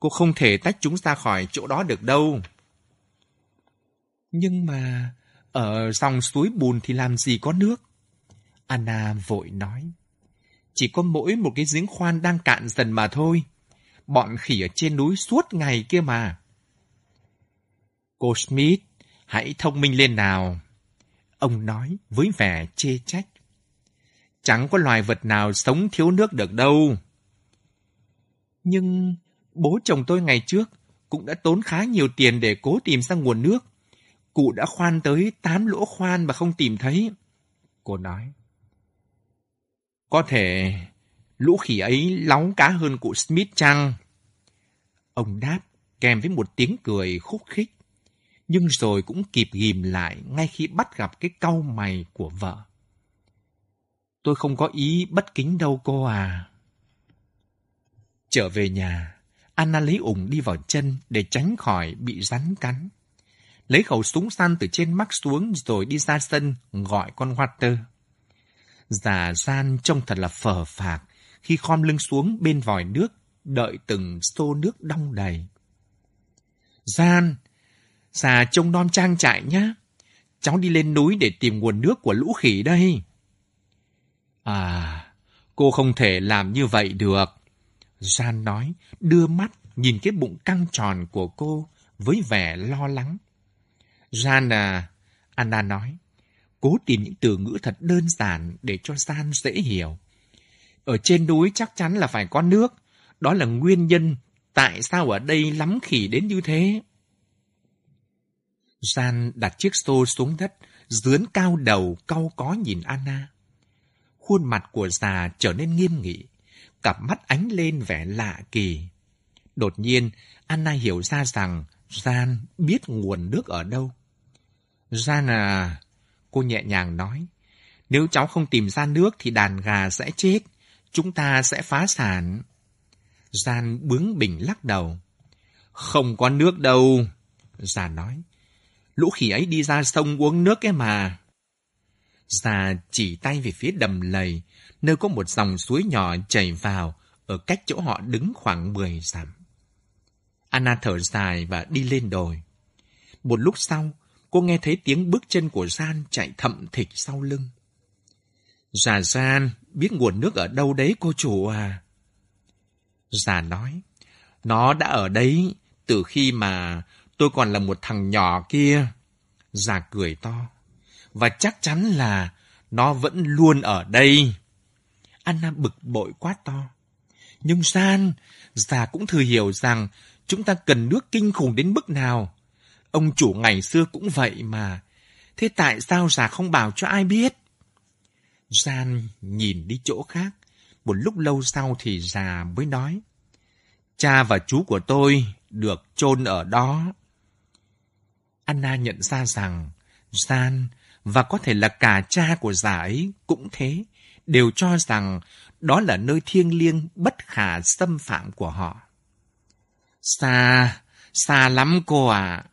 Cô không thể tách chúng ra khỏi chỗ đó được đâu. Nhưng mà ở dòng suối bùn thì làm gì có nước? Anna vội nói. Chỉ có mỗi một cái giếng khoan đang cạn dần mà thôi. Bọn khỉ ở trên núi suốt ngày kia mà. Cô Smith, hãy thông minh lên nào. Ông nói với vẻ chê trách. Chẳng có loài vật nào sống thiếu nước được đâu. Nhưng bố chồng tôi ngày trước cũng đã tốn khá nhiều tiền để cố tìm ra nguồn nước. Cụ đã khoan tới tám lỗ khoan mà không tìm thấy. Cô nói. Có thể lũ khỉ ấy lóng cá hơn cụ Smith chăng? Ông đáp kèm với một tiếng cười khúc khích. Nhưng rồi cũng kịp ghim lại ngay khi bắt gặp cái cau mày của vợ. Tôi không có ý bất kính đâu cô à. Trở về nhà, Anna lấy ủng đi vào chân để tránh khỏi bị rắn cắn. Lấy khẩu súng săn từ trên mắt xuống rồi đi ra sân gọi con Water. Già gian trông thật là phờ phạc khi khom lưng xuống bên vòi nước, đợi từng xô nước đong đầy. Gian, già trông non trang trại nhá. Cháu đi lên núi để tìm nguồn nước của lũ khỉ đây. À, cô không thể làm như vậy được. Gian nói, đưa mắt nhìn cái bụng căng tròn của cô với vẻ lo lắng. Gian à, Anna nói, cố tìm những từ ngữ thật đơn giản để cho Gian dễ hiểu. Ở trên núi chắc chắn là phải có nước, đó là nguyên nhân Tại sao ở đây lắm khỉ đến như thế? Gian đặt chiếc xô xuống đất, dướn cao đầu, cau có nhìn Anna. Khuôn mặt của già trở nên nghiêm nghị, cặp mắt ánh lên vẻ lạ kỳ. Đột nhiên, Anna hiểu ra rằng Gian biết nguồn nước ở đâu. Gian à, cô nhẹ nhàng nói, nếu cháu không tìm ra nước thì đàn gà sẽ chết, chúng ta sẽ phá sản. Gian bướng bỉnh lắc đầu. Không có nước đâu, Già nói. Lũ khỉ ấy đi ra sông uống nước ấy mà. Già chỉ tay về phía đầm lầy, nơi có một dòng suối nhỏ chảy vào, ở cách chỗ họ đứng khoảng 10 dặm. Anna thở dài và đi lên đồi. Một lúc sau, cô nghe thấy tiếng bước chân của Gian chạy thậm thịch sau lưng. Già Gian, biết nguồn nước ở đâu đấy cô chủ à? Già nói, nó đã ở đấy từ khi mà tôi còn là một thằng nhỏ kia. Già cười to, và chắc chắn là nó vẫn luôn ở đây. Anna bực bội quá to. Nhưng San, già cũng thừa hiểu rằng chúng ta cần nước kinh khủng đến mức nào. Ông chủ ngày xưa cũng vậy mà. Thế tại sao già không bảo cho ai biết? Gian nhìn đi chỗ khác. Một lúc lâu sau thì già mới nói. Cha và chú của tôi được chôn ở đó. Anna nhận ra rằng Gian và có thể là cả cha của già ấy cũng thế, đều cho rằng đó là nơi thiêng liêng bất khả xâm phạm của họ. Xa, xa lắm cô à.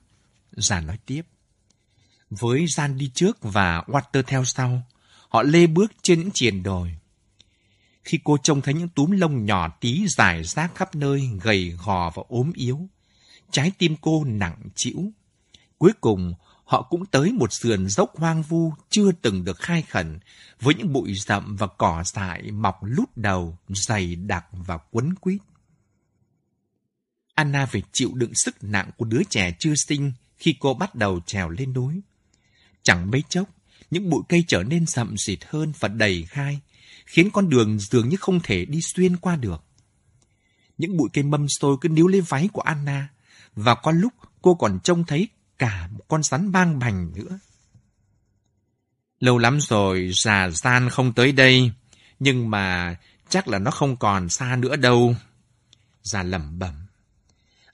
Già nói tiếp. Với Gian đi trước và Water theo sau, họ lê bước trên những triền đồi. Khi cô trông thấy những túm lông nhỏ tí dài rác khắp nơi, gầy gò và ốm yếu, trái tim cô nặng chịu. Cuối cùng, họ cũng tới một sườn dốc hoang vu chưa từng được khai khẩn, với những bụi rậm và cỏ dại mọc lút đầu, dày đặc và quấn quýt. Anna phải chịu đựng sức nặng của đứa trẻ chưa sinh khi cô bắt đầu trèo lên núi. Chẳng mấy chốc, những bụi cây trở nên rậm rịt hơn và đầy gai, khiến con đường dường như không thể đi xuyên qua được. Những bụi cây mâm xôi cứ níu lấy váy của Anna, và có lúc cô còn trông thấy cả một con rắn bang bành nữa. Lâu lắm rồi già gian không tới đây, nhưng mà chắc là nó không còn xa nữa đâu. Già lẩm bẩm.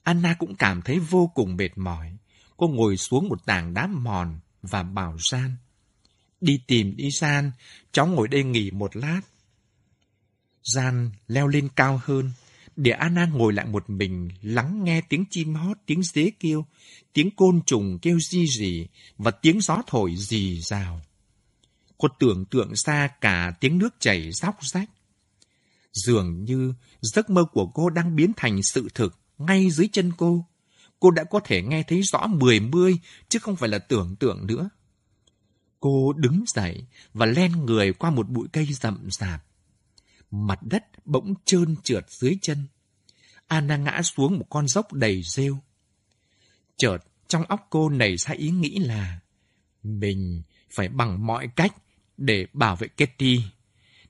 Anna cũng cảm thấy vô cùng mệt mỏi. Cô ngồi xuống một tảng đá mòn và bảo Gian. Đi tìm đi Gian, cháu ngồi đây nghỉ một lát. Gian leo lên cao hơn, để Anna ngồi lại một mình lắng nghe tiếng chim hót, tiếng dế kêu, tiếng côn trùng kêu di rỉ và tiếng gió thổi rì rào. Cô tưởng tượng xa cả tiếng nước chảy róc rách. Dường như giấc mơ của cô đang biến thành sự thực ngay dưới chân cô. Cô đã có thể nghe thấy rõ mười mươi, chứ không phải là tưởng tượng nữa. Cô đứng dậy và len người qua một bụi cây rậm rạp. Mặt đất bỗng trơn trượt dưới chân. Anna ngã xuống một con dốc đầy rêu. Chợt, trong óc cô nảy ra ý nghĩ là mình phải bằng mọi cách để bảo vệ Ketty.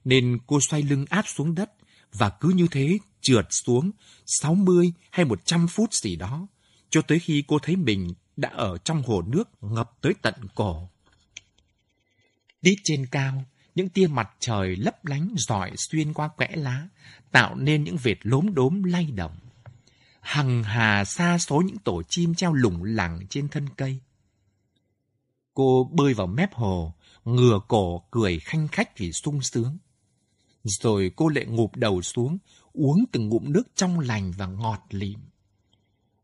Nên cô xoay lưng áp xuống đất và cứ như thế trượt xuống 60 hay 100 phút gì đó, cho tới khi cô thấy mình đã ở trong hồ nước ngập tới tận cổ. Tít trên cao, những tia mặt trời lấp lánh rọi xuyên qua quẽ lá, tạo nên những vệt lốm đốm lay động. Hằng hà xa số những tổ chim treo lủng lẳng trên thân cây. Cô bơi vào mép hồ, ngửa cổ cười khanh khách vì sung sướng. Rồi cô lại ngụp đầu xuống, uống từng ngụm nước trong lành và ngọt lịm.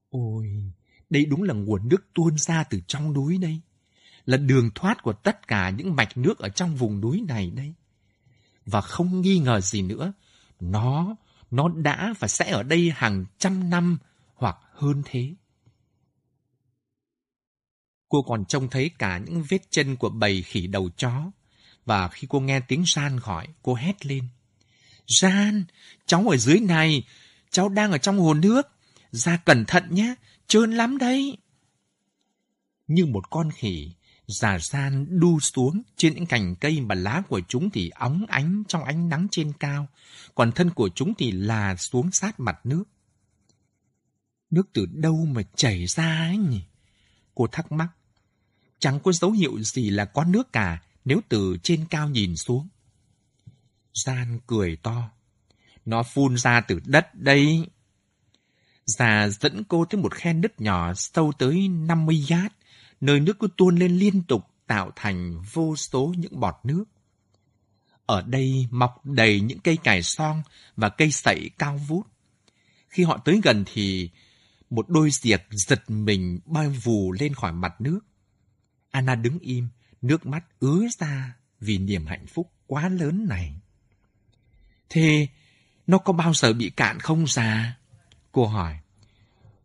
Ôi, đây đúng là nguồn nước tuôn ra từ trong núi đây. Là đường thoát của tất cả những mạch nước ở trong vùng núi này đây. Và không nghi ngờ gì nữa, nó, nó đã và sẽ ở đây hàng trăm năm hoặc hơn thế. Cô còn trông thấy cả những vết chân của bầy khỉ đầu chó. Và khi cô nghe tiếng San gọi, cô hét lên. Gian, cháu ở dưới này, cháu đang ở trong hồ nước. Ra cẩn thận nhé, trơn lắm đấy. Như một con khỉ, già san đu xuống trên những cành cây mà lá của chúng thì óng ánh trong ánh nắng trên cao, còn thân của chúng thì là xuống sát mặt nước. Nước từ đâu mà chảy ra ấy nhỉ? Cô thắc mắc. Chẳng có dấu hiệu gì là có nước cả nếu từ trên cao nhìn xuống. Gian cười to. Nó phun ra từ đất đây. Già dẫn cô tới một khe nứt nhỏ sâu tới 50 yard, nơi nước cứ tuôn lên liên tục tạo thành vô số những bọt nước. Ở đây mọc đầy những cây cải son và cây sậy cao vút. Khi họ tới gần thì một đôi diệt giật mình bay vù lên khỏi mặt nước. Anna đứng im, nước mắt ứa ra vì niềm hạnh phúc quá lớn này. Thế nó có bao giờ bị cạn không già? Cô hỏi.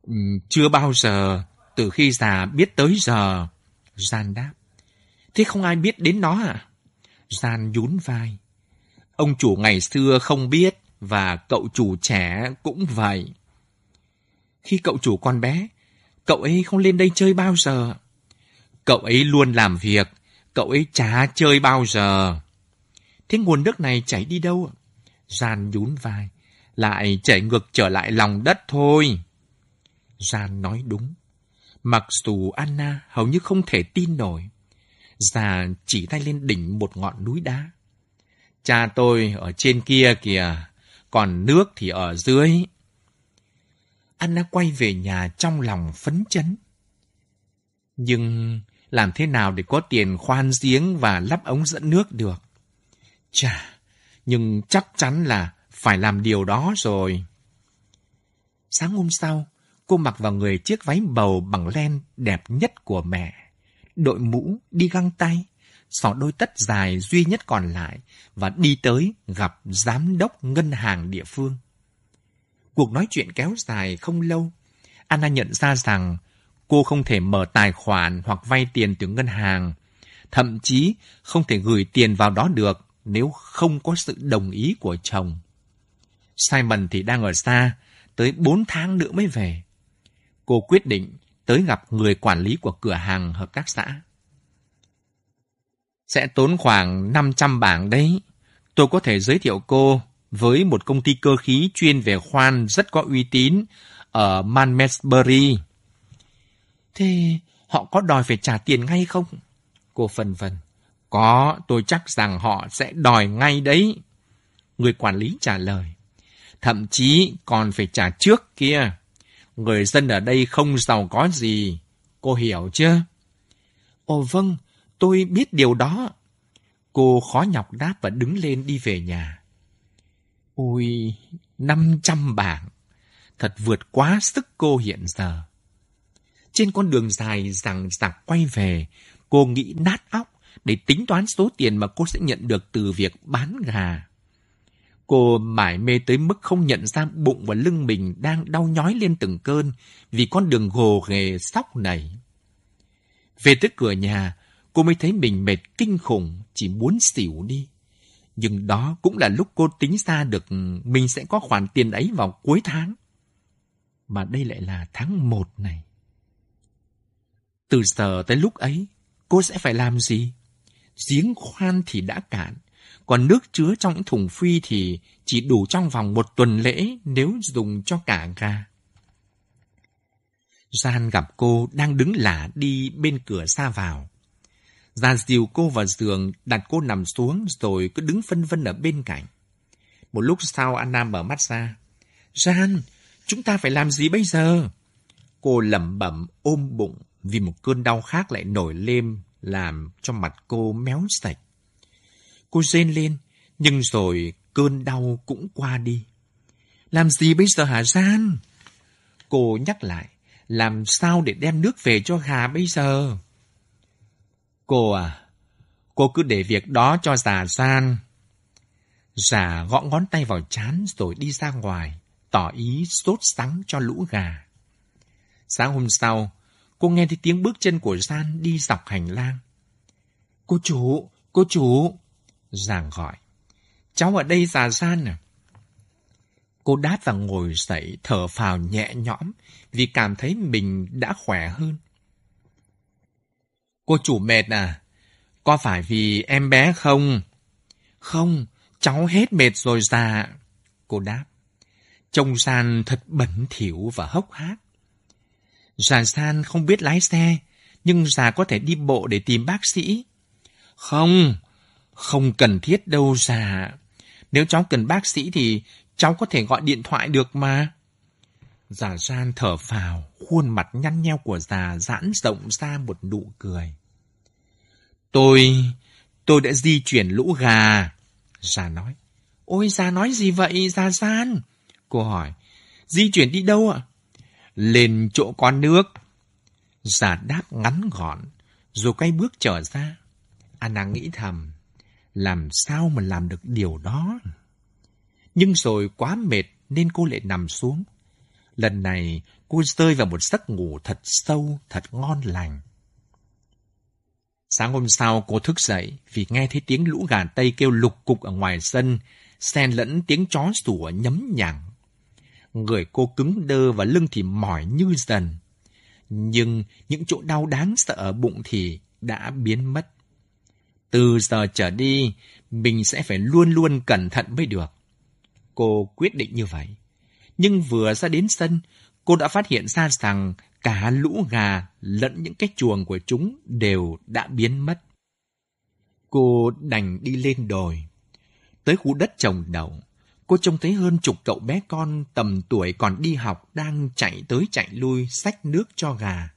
Ừ, chưa bao giờ, từ khi già biết tới giờ. Gian đáp. Thế không ai biết đến nó à? Gian nhún vai. Ông chủ ngày xưa không biết và cậu chủ trẻ cũng vậy. Khi cậu chủ còn bé, cậu ấy không lên đây chơi bao giờ. Cậu ấy luôn làm việc, cậu ấy chả chơi bao giờ. Thế nguồn nước này chảy đi đâu? Gian nhún vai, lại chảy ngược trở lại lòng đất thôi. Gian nói đúng. Mặc dù Anna hầu như không thể tin nổi. Già chỉ tay lên đỉnh một ngọn núi đá. Cha tôi ở trên kia kìa, còn nước thì ở dưới. Anna quay về nhà trong lòng phấn chấn. Nhưng làm thế nào để có tiền khoan giếng và lắp ống dẫn nước được? Chà, nhưng chắc chắn là phải làm điều đó rồi. Sáng hôm sau, cô mặc vào người chiếc váy bầu bằng len đẹp nhất của mẹ. Đội mũ, đi găng tay, xỏ đôi tất dài duy nhất còn lại và đi tới gặp giám đốc ngân hàng địa phương. Cuộc nói chuyện kéo dài không lâu. Anna nhận ra rằng cô không thể mở tài khoản hoặc vay tiền từ ngân hàng. Thậm chí không thể gửi tiền vào đó được nếu không có sự đồng ý của chồng. Simon thì đang ở xa, tới 4 tháng nữa mới về. Cô quyết định tới gặp người quản lý của cửa hàng hợp tác xã. Sẽ tốn khoảng 500 bảng đấy. Tôi có thể giới thiệu cô với một công ty cơ khí chuyên về khoan rất có uy tín ở Manmesbury. Thế họ có đòi phải trả tiền ngay không? Cô phân vân. Có, tôi chắc rằng họ sẽ đòi ngay đấy. Người quản lý trả lời. Thậm chí còn phải trả trước kia. Người dân ở đây không giàu có gì. Cô hiểu chưa? Ồ vâng, tôi biết điều đó. Cô khó nhọc đáp và đứng lên đi về nhà. Ôi, 500 bảng. Thật vượt quá sức cô hiện giờ. Trên con đường dài rằng giặc quay về, cô nghĩ nát óc để tính toán số tiền mà cô sẽ nhận được từ việc bán gà. Cô mải mê tới mức không nhận ra bụng và lưng mình đang đau nhói lên từng cơn vì con đường gồ ghề sóc này. Về tới cửa nhà, cô mới thấy mình mệt kinh khủng, chỉ muốn xỉu đi. Nhưng đó cũng là lúc cô tính ra được mình sẽ có khoản tiền ấy vào cuối tháng. Mà đây lại là tháng 1 này. Từ giờ tới lúc ấy, cô sẽ phải làm gì? Giếng khoan thì đã cạn, còn nước chứa trong những thùng phi thì chỉ đủ trong vòng một tuần lễ nếu dùng cho cả gà. Gian gặp cô đang đứng lả đi bên cửa xa vào. Gia dìu cô vào giường, đặt cô nằm xuống rồi cứ đứng phân vân ở bên cạnh. Một lúc sau Anna mở mắt ra. Gian, chúng ta phải làm gì bây giờ? Cô lẩm bẩm ôm bụng vì một cơn đau khác lại nổi lên làm cho mặt cô méo sạch. Cô rên lên, nhưng rồi cơn đau cũng qua đi. Làm gì bây giờ hả Gian? Cô nhắc lại, làm sao để đem nước về cho gà bây giờ? Cô à, cô cứ để việc đó cho già Gian. Già gõ ngón tay vào chán rồi đi ra ngoài, tỏ ý sốt sắng cho lũ gà. Sáng hôm sau, cô nghe thấy tiếng bước chân của Gian đi dọc hành lang. Cô chủ, cô chủ. Giàng gọi. Cháu ở đây già Gian à? Cô đáp và ngồi dậy thở phào nhẹ nhõm vì cảm thấy mình đã khỏe hơn. Cô chủ mệt à? Có phải vì em bé không? Không, cháu hết mệt rồi già. Cô đáp. Trông San thật bẩn thỉu và hốc hác. Già San không biết lái xe, nhưng già có thể đi bộ để tìm bác sĩ. Không, không cần thiết đâu già. Nếu cháu cần bác sĩ thì cháu có thể gọi điện thoại được mà. Già San thở phào, khuôn mặt nhăn nheo của già giãn rộng ra một nụ cười. Tôi, tôi đã di chuyển lũ gà. Già nói. Ôi, già nói gì vậy, già San? Cô hỏi. Di chuyển đi đâu ạ? Lên chỗ có nước. Già đáp ngắn gọn, rồi quay bước trở ra. Anna nghĩ thầm, làm sao mà làm được điều đó? Nhưng rồi quá mệt nên cô lại nằm xuống. Lần này cô rơi vào một giấc ngủ thật sâu, thật ngon lành. Sáng hôm sau cô thức dậy vì nghe thấy tiếng lũ gà Tây kêu lục cục ở ngoài sân, xen lẫn tiếng chó sủa nhấm nhằng. Người cô cứng đơ và lưng thì mỏi như dần. Nhưng những chỗ đau đáng sợ ở bụng thì đã biến mất. Từ giờ trở đi, mình sẽ phải luôn luôn cẩn thận mới được. Cô quyết định như vậy. Nhưng vừa ra đến sân, cô đã phát hiện ra rằng cả lũ gà lẫn những cái chuồng của chúng đều đã biến mất. Cô đành đi lên đồi. Tới khu đất trồng đậu, cô trông thấy hơn chục cậu bé con tầm tuổi còn đi học đang chạy tới chạy lui xách nước cho gà.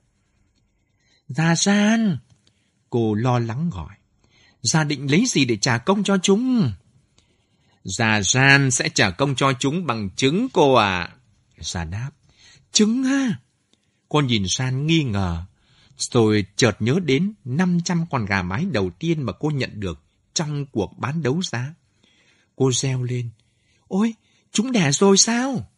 Già Gian! Cô lo lắng gọi. Gia định lấy gì để trả công cho chúng? Già Gian sẽ trả công cho chúng bằng trứng cô à. Già đáp. Trứng ha? Cô nhìn San nghi ngờ. Rồi chợt nhớ đến 500 con gà mái đầu tiên mà cô nhận được trong cuộc bán đấu giá. Cô reo lên. Ôi, chúng đẻ rồi sao?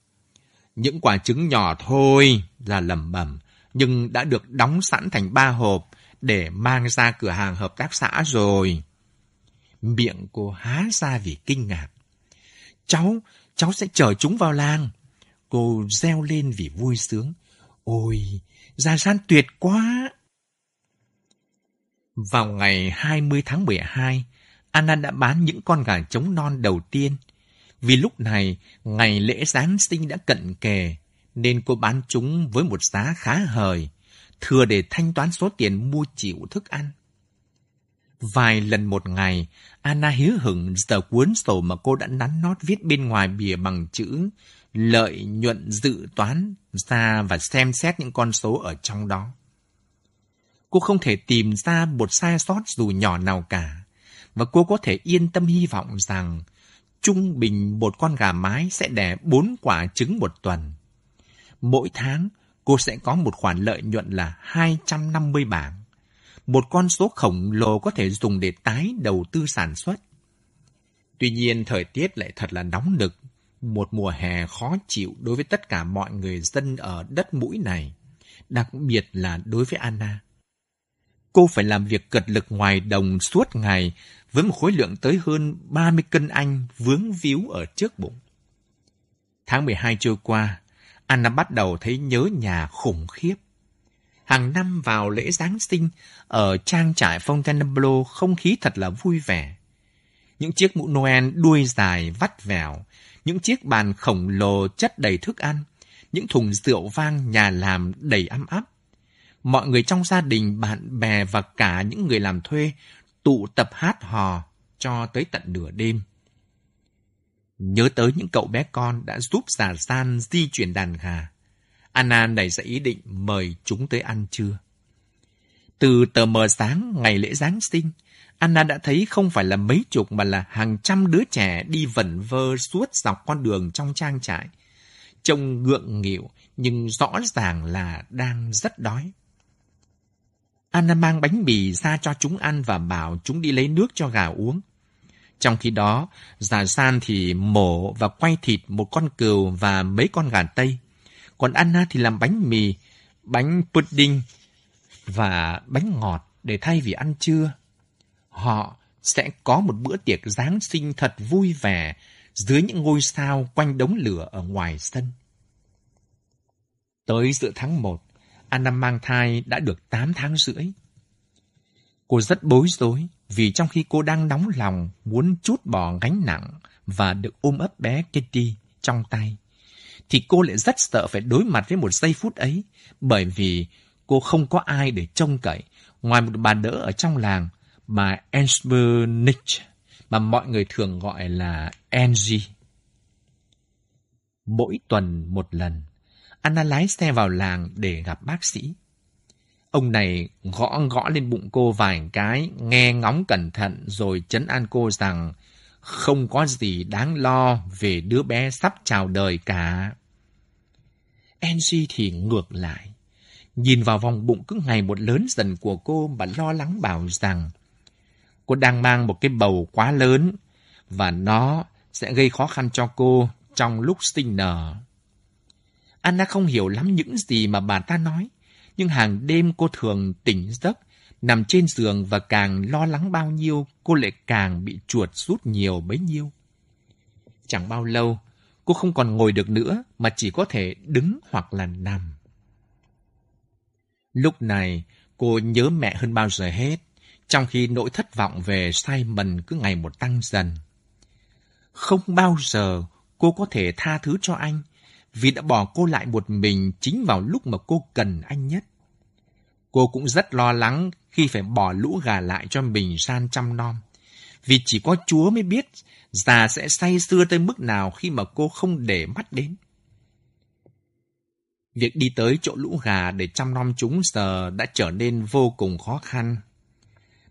Những quả trứng nhỏ thôi là lầm bầm, nhưng đã được đóng sẵn thành ba hộp để mang ra cửa hàng hợp tác xã rồi. Miệng cô há ra vì kinh ngạc. Cháu, cháu sẽ chở chúng vào làng. Cô reo lên vì vui sướng. Ôi, Gia San tuyệt quá! Vào ngày 20 tháng 12, Anna đã bán những con gà trống non đầu tiên. Vì lúc này, ngày lễ Giáng sinh đã cận kề, nên cô bán chúng với một giá khá hời, thừa để thanh toán số tiền mua chịu thức ăn. Vài lần một ngày, Anna hí hửng tờ cuốn sổ mà cô đã nắn nót viết bên ngoài bìa bằng chữ lợi nhuận dự toán ra và xem xét những con số ở trong đó. Cô không thể tìm ra một sai sót dù nhỏ nào cả, và cô có thể yên tâm hy vọng rằng trung bình một con gà mái sẽ đẻ bốn quả trứng một tuần. Mỗi tháng, cô sẽ có một khoản lợi nhuận là 250 bảng. Một con số khổng lồ có thể dùng để tái đầu tư sản xuất. Tuy nhiên, thời tiết lại thật là nóng nực một mùa hè khó chịu đối với tất cả mọi người dân ở đất mũi này, đặc biệt là đối với Anna. Cô phải làm việc cật lực ngoài đồng suốt ngày với một khối lượng tới hơn 30 cân anh vướng víu ở trước bụng. Tháng 12 trôi qua, Anna bắt đầu thấy nhớ nhà khủng khiếp. Hàng năm vào lễ Giáng sinh, ở trang trại Fontainebleau không khí thật là vui vẻ. Những chiếc mũ Noel đuôi dài vắt vẻo, những chiếc bàn khổng lồ chất đầy thức ăn, những thùng rượu vang nhà làm đầy ấm áp. Mọi người trong gia đình, bạn bè và cả những người làm thuê tụ tập hát hò cho tới tận nửa đêm. Nhớ tới những cậu bé con đã giúp già san di chuyển đàn gà. Anna nảy ra ý định mời chúng tới ăn trưa. Từ tờ mờ sáng ngày lễ Giáng sinh, Anna đã thấy không phải là mấy chục mà là hàng trăm đứa trẻ đi vẩn vơ suốt dọc con đường trong trang trại. Trông ngượng nghịu nhưng rõ ràng là đang rất đói. Anna mang bánh mì ra cho chúng ăn và bảo chúng đi lấy nước cho gà uống. Trong khi đó, già san thì mổ và quay thịt một con cừu và mấy con gà tây. Còn Anna thì làm bánh mì, bánh pudding và bánh ngọt để thay vì ăn trưa họ sẽ có một bữa tiệc Giáng sinh thật vui vẻ dưới những ngôi sao quanh đống lửa ở ngoài sân. Tới giữa tháng 1, Anna mang thai đã được 8 tháng rưỡi. Cô rất bối rối vì trong khi cô đang nóng lòng muốn chút bỏ gánh nặng và được ôm ấp bé Kitty trong tay, thì cô lại rất sợ phải đối mặt với một giây phút ấy, bởi vì cô không có ai để trông cậy, ngoài một bà đỡ ở trong làng, bà Ensbernich, mà mọi người thường gọi là Angie. Mỗi tuần một lần, Anna lái xe vào làng để gặp bác sĩ. Ông này gõ gõ lên bụng cô vài cái, nghe ngóng cẩn thận rồi chấn an cô rằng không có gì đáng lo về đứa bé sắp chào đời cả. Angie thì ngược lại. Nhìn vào vòng bụng cứ ngày một lớn dần của cô và lo lắng bảo rằng cô đang mang một cái bầu quá lớn và nó sẽ gây khó khăn cho cô trong lúc sinh nở. Anna không hiểu lắm những gì mà bà ta nói, nhưng hàng đêm cô thường tỉnh giấc, nằm trên giường và càng lo lắng bao nhiêu, cô lại càng bị chuột rút nhiều bấy nhiêu. Chẳng bao lâu, cô không còn ngồi được nữa mà chỉ có thể đứng hoặc là nằm. Lúc này, cô nhớ mẹ hơn bao giờ hết, trong khi nỗi thất vọng về Simon cứ ngày một tăng dần. Không bao giờ cô có thể tha thứ cho anh vì đã bỏ cô lại một mình chính vào lúc mà cô cần anh nhất. Cô cũng rất lo lắng khi phải bỏ lũ gà lại cho mình san chăm nom. Vì chỉ có Chúa mới biết già sẽ say sưa tới mức nào khi mà cô không để mắt đến. Việc đi tới chỗ lũ gà để chăm nom chúng giờ đã trở nên vô cùng khó khăn.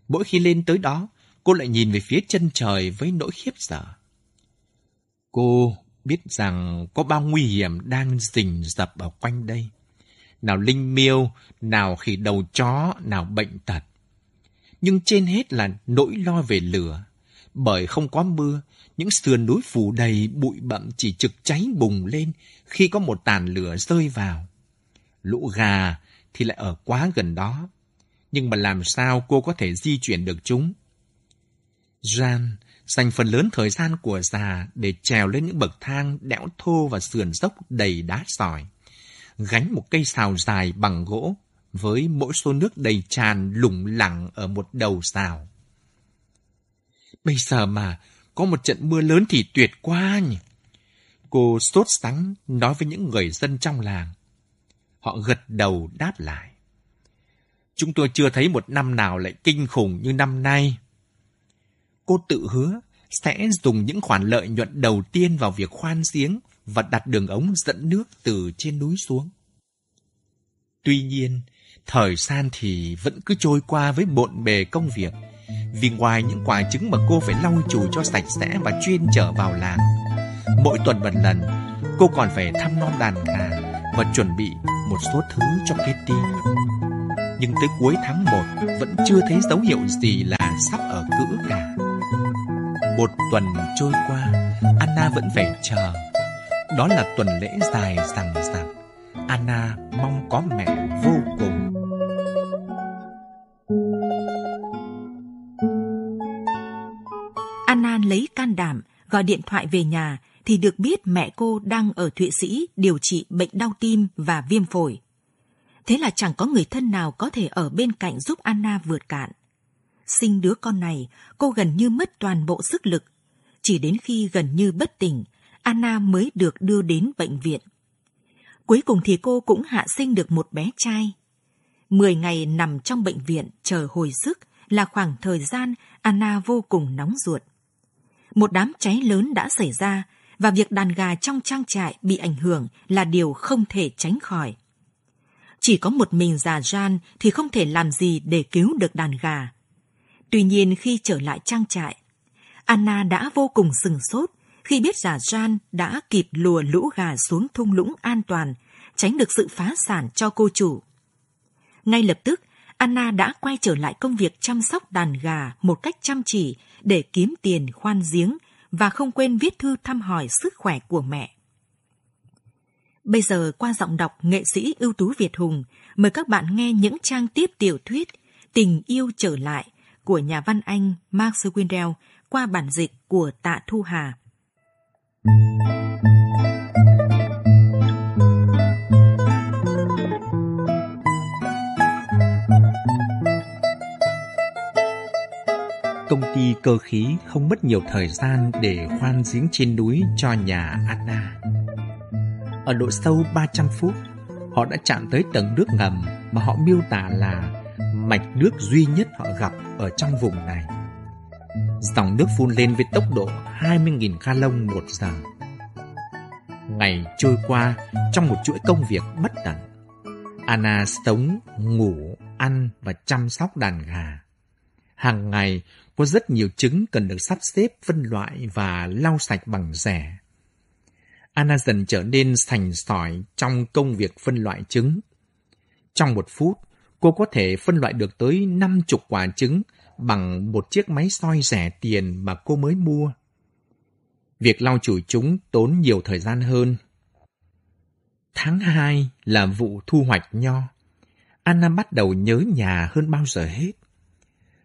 Mỗi khi lên tới đó, cô lại nhìn về phía chân trời với nỗi khiếp sợ. Cô biết rằng có bao nguy hiểm đang rình rập ở quanh đây. Nào linh miêu, nào khỉ đầu chó, nào bệnh tật. Nhưng trên hết là nỗi lo về lửa. Bởi không có mưa, những sườn núi phủ đầy bụi bậm chỉ trực cháy bùng lên khi có một tàn lửa rơi vào. Lũ gà thì lại ở quá gần đó. Nhưng mà làm sao cô có thể di chuyển được chúng? Jan dành phần lớn thời gian của già để trèo lên những bậc thang đẽo thô và sườn dốc đầy đá sỏi. Gánh một cây xào dài bằng gỗ với mỗi xô nước đầy tràn lủng lẳng ở một đầu xào. Bây giờ mà có một trận mưa lớn thì tuyệt quá nhỉ. Cô sốt sắng nói với những người dân trong làng. Họ gật đầu đáp lại. Chúng tôi chưa thấy một năm nào lại kinh khủng như năm nay. Cô tự hứa sẽ dùng những khoản lợi nhuận đầu tiên vào việc khoan giếng và đặt đường ống dẫn nước từ trên núi xuống. Tuy nhiên, thời gian thì vẫn cứ trôi qua với bộn bề công việc. Vì ngoài những quả trứng mà cô phải lau chùi cho sạch sẽ và chuyên trở vào làng, mỗi tuần một lần, cô còn phải thăm non đàn gà và chuẩn bị một số thứ cho Kitty. Nhưng tới cuối tháng 1 vẫn chưa thấy dấu hiệu gì là sắp ở cữ cả. Một tuần trôi qua, Anna vẫn phải chờ. Đó là tuần lễ dài rằng rằng. Anna mong có mẹ vô cùng. Anna lấy can đảm gọi điện thoại về nhà thì được biết mẹ cô đang ở Thụy Sĩ điều trị bệnh đau tim và viêm phổi. Thế là chẳng có người thân nào có thể ở bên cạnh giúp Anna vượt cạn. Sinh đứa con này, cô gần như mất toàn bộ sức lực. Chỉ đến khi gần như bất tỉnh, Anna mới được đưa đến bệnh viện. Cuối cùng thì cô cũng hạ sinh được một bé trai. Mười ngày nằm trong bệnh viện chờ hồi sức là khoảng thời gian Anna vô cùng nóng ruột. Một đám cháy lớn đã xảy ra và việc đàn gà trong trang trại bị ảnh hưởng là điều không thể tránh khỏi. Chỉ có một mình già Jan thì không thể làm gì để cứu được đàn gà. Tuy nhiên khi trở lại trang trại, Anna đã vô cùng sừng sốt khi biết già Jan đã kịp lùa lũ gà xuống thung lũng an toàn, tránh được sự phá sản cho cô chủ. Ngay lập tức, Anna đã quay trở lại công việc chăm sóc đàn gà một cách chăm chỉ để kiếm tiền khoan giếng và không quên viết thư thăm hỏi sức khỏe của mẹ. Bây giờ qua giọng đọc nghệ sĩ ưu tú Việt Hùng, mời các bạn nghe những trang tiếp tiểu thuyết Tình yêu trở lại của nhà văn Anh Max Windell qua bản dịch của Tạ Thu Hà. Công ty cơ khí không mất nhiều thời gian để khoan giếng trên núi cho nhà Anna. Ở độ sâu 300 phút, họ đã chạm tới tầng nước ngầm mà họ miêu tả là mạch nước duy nhất họ gặp ở trong vùng này. Dòng nước phun lên với tốc độ 20.000 gallon một giờ. Ngày trôi qua trong một chuỗi công việc bất tận. Anna sống, ngủ, ăn và chăm sóc đàn gà. Hàng ngày có rất nhiều trứng cần được sắp xếp, phân loại và lau sạch bằng rẻ. Anna dần trở nên sành sỏi trong công việc phân loại trứng. Trong một phút, cô có thể phân loại được tới 50 quả trứng bằng một chiếc máy soi rẻ tiền mà cô mới mua. Việc lau chùi chúng tốn nhiều thời gian hơn. Tháng 2 là vụ thu hoạch nho. Anna bắt đầu nhớ nhà hơn bao giờ hết.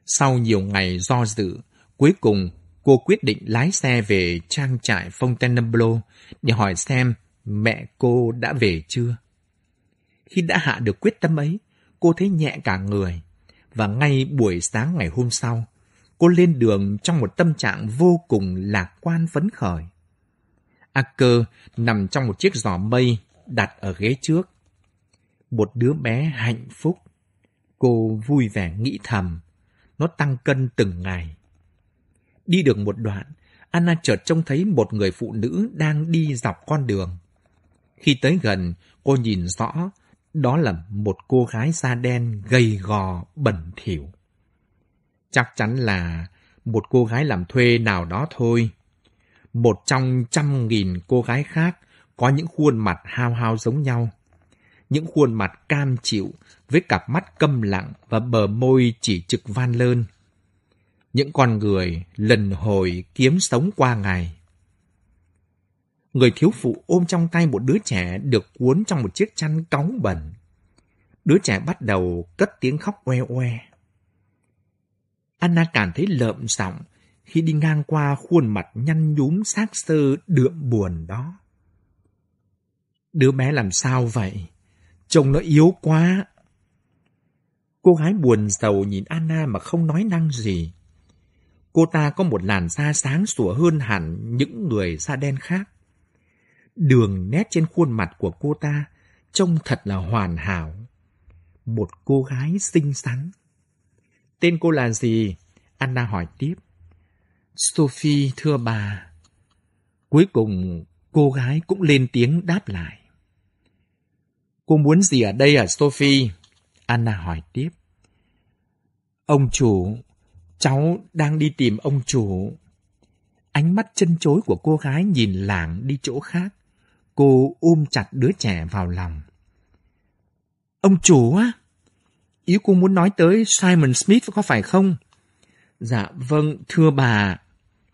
Sau nhiều ngày do dự, cuối cùng cô quyết định lái xe về trang trại Fontainebleau để hỏi xem mẹ cô đã về chưa. Khi đã hạ được quyết tâm ấy, cô thấy nhẹ cả người. Và ngay buổi sáng ngày hôm sau, cô lên đường trong một tâm trạng vô cùng lạc quan phấn khởi. Acker nằm trong một chiếc giỏ mây đặt ở ghế trước. Một đứa bé hạnh phúc. Cô vui vẻ nghĩ thầm. Nó tăng cân từng ngày. Đi được một đoạn, Anna chợt trông thấy một người phụ nữ đang đi dọc con đường. Khi tới gần, cô nhìn rõ, đó là một cô gái da đen gầy gò, bẩn thỉu. Chắc chắn là một cô gái làm thuê nào đó thôi. Một trong trăm nghìn cô gái khác có những khuôn mặt hao hao giống nhau. Những khuôn mặt cam chịu với cặp mắt câm lặng và bờ môi chỉ trực van lơn. Những con người lần hồi kiếm sống qua ngày. Người thiếu phụ ôm trong tay một đứa trẻ được cuốn trong một chiếc chăn cóng bẩn. Đứa trẻ bắt đầu cất tiếng khóc oe oe. Anna cảm thấy lợm giọng khi đi ngang qua khuôn mặt nhăn nhúm xác sơ đượm buồn đó. Đứa bé làm sao vậy? Trông nó yếu quá. Cô gái buồn sầu nhìn Anna mà không nói năng gì. Cô ta có một làn da sáng sủa hơn hẳn những người da đen khác. Đường nét trên khuôn mặt của cô ta trông thật là hoàn hảo. Một cô gái xinh xắn. Tên cô là gì? Anna hỏi tiếp. Sophie, thưa bà. Cuối cùng, cô gái cũng lên tiếng đáp lại. Cô muốn gì ở đây à Sophie? Anna hỏi tiếp. Ông chủ, cháu đang đi tìm ông chủ. Ánh mắt chân chối của cô gái nhìn lảng đi chỗ khác. Cô ôm chặt đứa trẻ vào lòng. Ông chủ á? Ý cô muốn nói tới Simon Smith có phải không? Dạ vâng, thưa bà.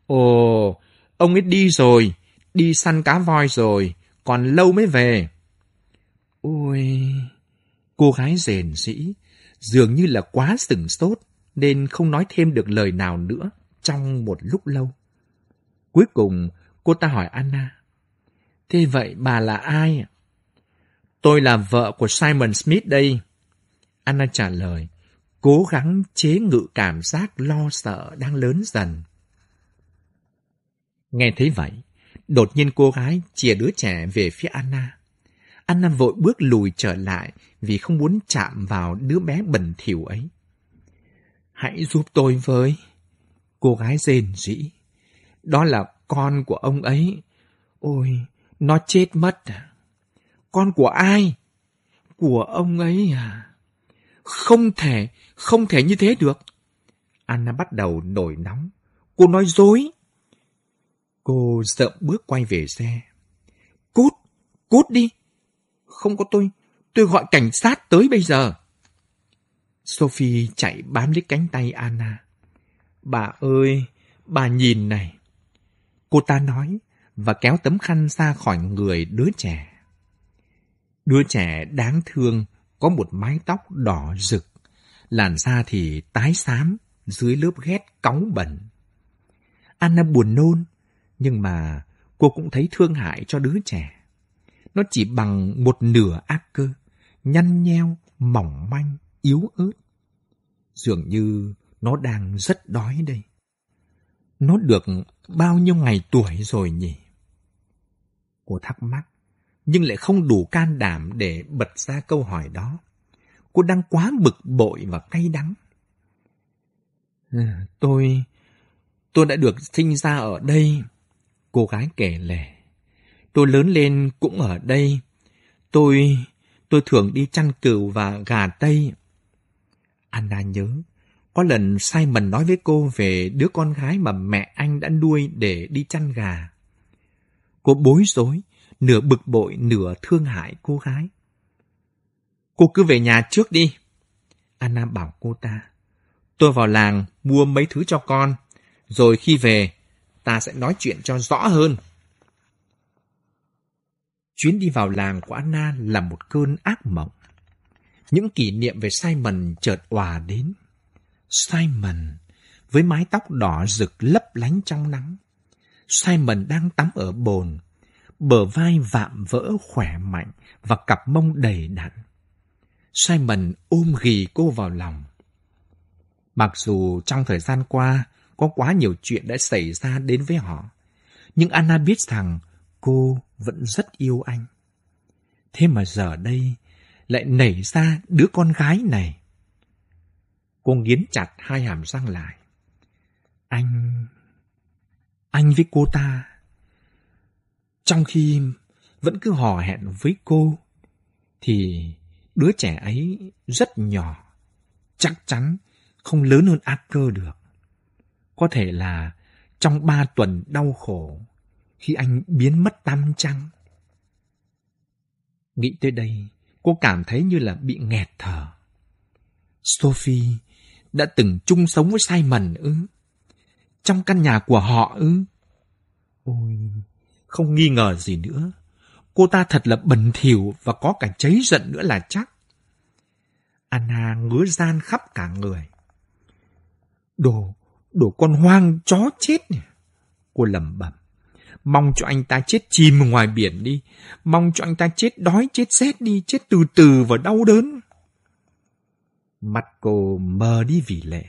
Ồ, ông ấy đi rồi, đi săn cá voi rồi, còn lâu mới về. Ôi... Cô gái rền rĩ, dường như là quá sừng sốt, nên không nói thêm được lời nào nữa trong một lúc lâu. Cuối cùng, cô ta hỏi Anna. Thế vậy bà là ai? Tôi là vợ của Simon Smith đây. Anna trả lời, cố gắng chế ngự cảm giác lo sợ đang lớn dần. Nghe thấy vậy, đột nhiên cô gái chìa đứa trẻ về phía Anna. Anna vội bước lùi trở lại vì không muốn chạm vào đứa bé bẩn thỉu ấy. Hãy giúp tôi với. Cô gái rên rỉ. Đó là con của ông ấy. Ôi, nó chết mất à? Con của ai? Của ông ấy à? Không thể, không thể như thế được. Anna bắt đầu nổi nóng. Cô nói dối. Cô sợ bước quay về xe. Cút, cút đi. Không có tôi, tôi gọi cảnh sát tới bây giờ. Sophie chạy bám lấy cánh tay Anna. Bà ơi, bà nhìn này. Cô ta nói và kéo tấm khăn ra khỏi người đứa trẻ. Đứa trẻ đáng thương có một mái tóc đỏ rực, làn da thì tái xám dưới lớp ghét cóng bẩn. Anna buồn nôn, nhưng mà cô cũng thấy thương hại cho đứa trẻ. Nó chỉ bằng một nửa ác cơ, nhăn nheo, mỏng manh, yếu ớt. Dường như nó đang rất đói đây. Nó được bao nhiêu ngày tuổi rồi nhỉ? Cô thắc mắc, nhưng lại không đủ can đảm để bật ra câu hỏi đó. Cô đang quá bực bội và cay đắng. Ừ, tôi... tôi đã được sinh ra ở đây. Cô gái kể lể. Tôi lớn lên cũng ở đây. Tôi... tôi thường đi chăn cừu và gà tây. Anna nhớ, có lần Simon nói với cô về đứa con gái mà mẹ anh đã nuôi để đi chăn gà. Cô bối rối, nửa bực bội, nửa thương hại cô gái. Cô cứ về nhà trước đi. Anna bảo cô ta. Tôi vào làng mua mấy thứ cho con, rồi khi về, ta sẽ nói chuyện cho rõ hơn. Chuyến đi vào làng của Anna là một cơn ác mộng. Những kỷ niệm về Simon chợt òa đến. Simon, với mái tóc đỏ rực lấp lánh trong nắng. Simon đang tắm ở bồn, bờ vai vạm vỡ khỏe mạnh và cặp mông đầy đặn. Simon ôm ghì cô vào lòng. Mặc dù trong thời gian qua có quá nhiều chuyện đã xảy ra đến với họ, nhưng Anna biết rằng cô vẫn rất yêu anh. Thế mà giờ đây lại nảy ra đứa con gái này. Cô nghiến chặt hai hàm răng lại. Anh... Anh với cô ta... Trong khi vẫn cứ hò hẹn với cô, thì đứa trẻ ấy rất nhỏ, chắc chắn không lớn hơn ác cơ được. Có thể là trong ba tuần đau khổ, khi anh biến mất tăm trăng. Nghĩ tới đây, cô cảm thấy như là bị nghẹt thở. Sophie đã từng chung sống với Simon ư? Trong căn nhà của họ ư? Ôi, không nghi ngờ gì nữa. Cô ta thật là bẩn thỉu và có cả cháy giận nữa là chắc. Anna ngứa gian khắp cả người. Đồ, đồ con hoang chó chết nhỉ? Cô lẩm bẩm. Mong cho anh ta chết chìm ngoài biển đi. Mong cho anh ta chết đói, chết rét đi, chết từ từ và đau đớn. Mặt cô mờ đi vì lệ.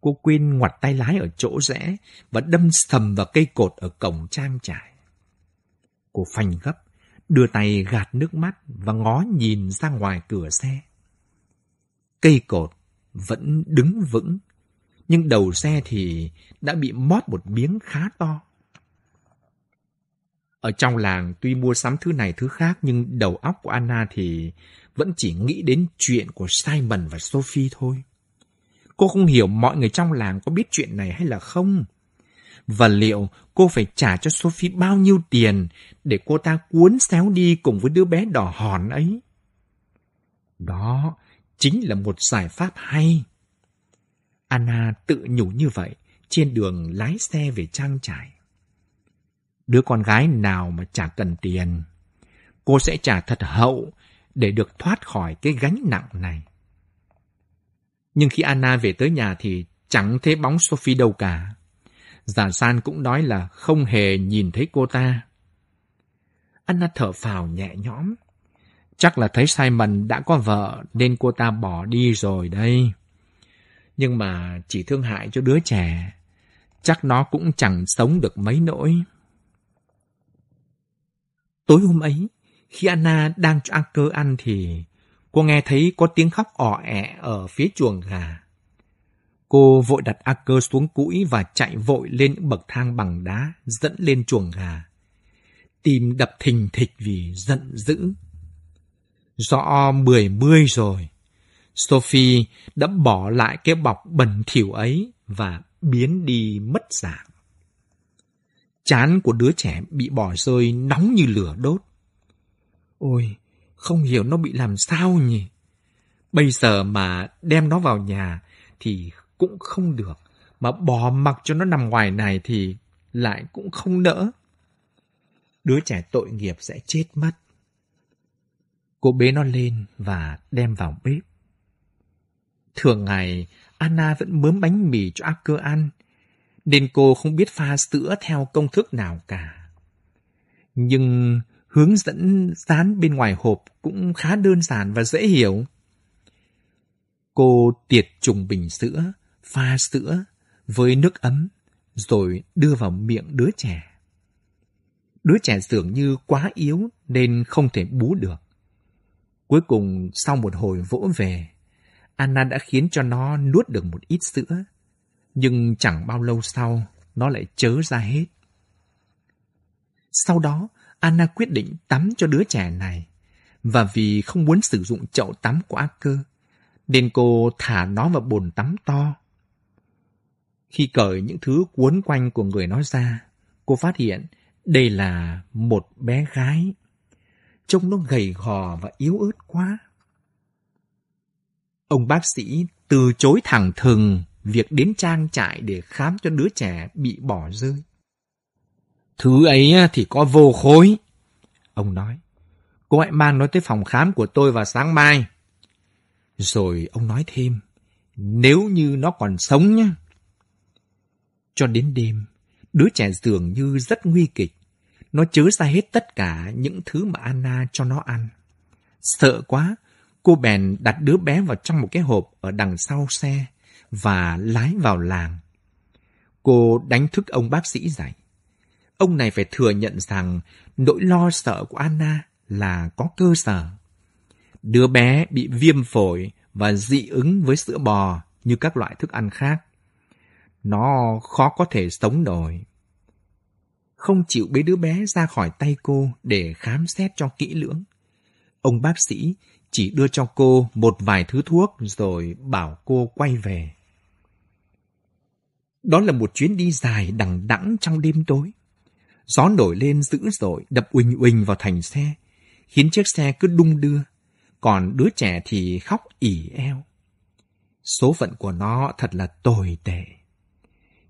Cô quên ngoặt tay lái ở chỗ rẽ và đâm thầm vào cây cột ở cổng trang trại. Cô phanh gấp, đưa tay gạt nước mắt và ngó nhìn ra ngoài cửa xe. Cây cột vẫn đứng vững, nhưng đầu xe thì đã bị mót một miếng khá to. Ở trong làng tuy mua sắm thứ này thứ khác, nhưng đầu óc của Anna thì vẫn chỉ nghĩ đến chuyện của Simon và Sophie thôi. Cô không hiểu mọi người trong làng có biết chuyện này hay là không. Và liệu cô phải trả cho Sophie bao nhiêu tiền để cô ta cuốn xéo đi cùng với đứa bé đỏ hòn ấy? Đó chính là một giải pháp hay. Anna tự nhủ như vậy, trên đường lái xe về trang trại. Đứa con gái nào mà chả cần tiền, cô sẽ trả thật hậu để được thoát khỏi cái gánh nặng này. Nhưng khi Anna về tới nhà thì chẳng thấy bóng Sophie đâu cả. Giả San cũng nói là không hề nhìn thấy cô ta. Anna thở phào nhẹ nhõm. Chắc là thấy Simon đã có vợ nên cô ta bỏ đi rồi đây. Nhưng mà chỉ thương hại cho đứa trẻ. Chắc nó cũng chẳng sống được mấy nỗi. Tối hôm ấy, khi Anna đang cho Acker ăn thì cô nghe thấy có tiếng khóc ỏ ẹ ở phía chuồng gà. Cô vội đặt Acker xuống cũi và chạy vội lên những bậc thang bằng đá dẫn lên chuồng gà. Tim đập thình thịch vì giận dữ. Rõ mười mươi rồi. Sophie đã bỏ lại cái bọc bẩn thỉu ấy và biến đi mất dạng. Chán của đứa trẻ bị bỏ rơi nóng như lửa đốt. Ôi, không hiểu nó bị làm sao nhỉ? Bây giờ mà đem nó vào nhà thì cũng không được. Mà bỏ mặc cho nó nằm ngoài này thì lại cũng không đỡ. Đứa trẻ tội nghiệp sẽ chết mất. Cô bế nó lên và đem vào bếp. Thường ngày, Anna vẫn mớm bánh mì cho Acker ăn, nên cô không biết pha sữa theo công thức nào cả. Nhưng hướng dẫn dán bên ngoài hộp cũng khá đơn giản và dễ hiểu. Cô tiệt trùng bình sữa, pha sữa với nước ấm, rồi đưa vào miệng đứa trẻ. Đứa trẻ dường như quá yếu nên không thể bú được. Cuối cùng sau một hồi vỗ về, Anna đã khiến cho nó nuốt được một ít sữa. Nhưng chẳng bao lâu sau, nó lại chớ ra hết. Sau đó, Anna quyết định tắm cho đứa trẻ này. Và vì không muốn sử dụng chậu tắm của Acker, nên cô thả nó vào bồn tắm to. Khi cởi những thứ cuốn quanh của người nó ra, cô phát hiện đây là một bé gái. Trông nó gầy gò và yếu ớt quá. Ông bác sĩ từ chối thẳng thừng việc đến trang trại để khám cho đứa trẻ bị bỏ rơi. Thứ ấy thì có vô khối. Ông nói, cô hãy mang nó tới phòng khám của tôi vào sáng mai. Rồi ông nói thêm, nếu như nó còn sống nhé. Cho đến đêm, đứa trẻ dường như rất nguy kịch. Nó chớ ra hết tất cả những thứ mà Anna cho nó ăn. Sợ quá, cô bèn đặt đứa bé vào trong một cái hộp ở đằng sau xe và lái vào làng. Cô đánh thức ông bác sĩ dậy. Ông này phải thừa nhận rằng nỗi lo sợ của Anna là có cơ sở. Đứa bé bị viêm phổi và dị ứng với sữa bò như các loại thức ăn khác. Nó khó có thể sống nổi. Không chịu bế đứa bé ra khỏi tay cô để khám xét cho kỹ lưỡng. Ông bác sĩ chỉ đưa cho cô một vài thứ thuốc rồi bảo cô quay về. Đó là một chuyến đi dài đằng đẵng trong đêm tối. Gió nổi lên dữ dội đập uỳnh uỳnh vào thành xe, khiến chiếc xe cứ đung đưa, còn đứa trẻ thì khóc ỉ eo. Số phận của nó thật là tồi tệ.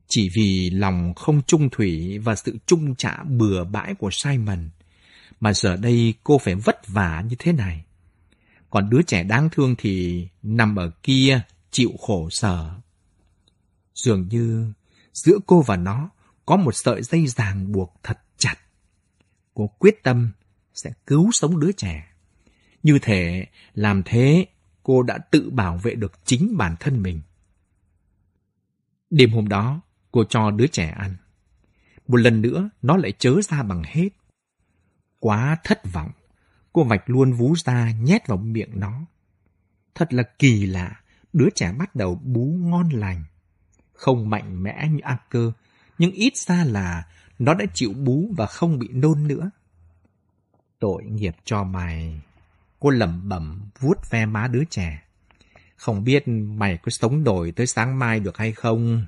Chỉ vì lòng không trung thủy và sự trung trả bừa bãi của Simon, mà giờ đây cô phải vất vả như thế này. Còn đứa trẻ đáng thương thì nằm ở kia chịu khổ sở. Dường như giữa cô và nó có một sợi dây ràng buộc thật chặt. Cô quyết tâm sẽ cứu sống đứa trẻ. Như thể làm thế cô đã tự bảo vệ được chính bản thân mình. Đêm hôm đó, cô cho đứa trẻ ăn. Một lần nữa, nó lại chớ ra bằng hết. Quá thất vọng, cô vạch luôn vú ra nhét vào miệng nó. Thật là kỳ lạ, đứa trẻ bắt đầu bú ngon lành. Không mạnh mẽ như Anker, nhưng ít ra là nó đã chịu bú và không bị nôn nữa. Tội nghiệp cho mày. Cô lẩm bẩm vuốt ve má đứa trẻ. Không biết mày có sống nổi tới sáng mai được hay không?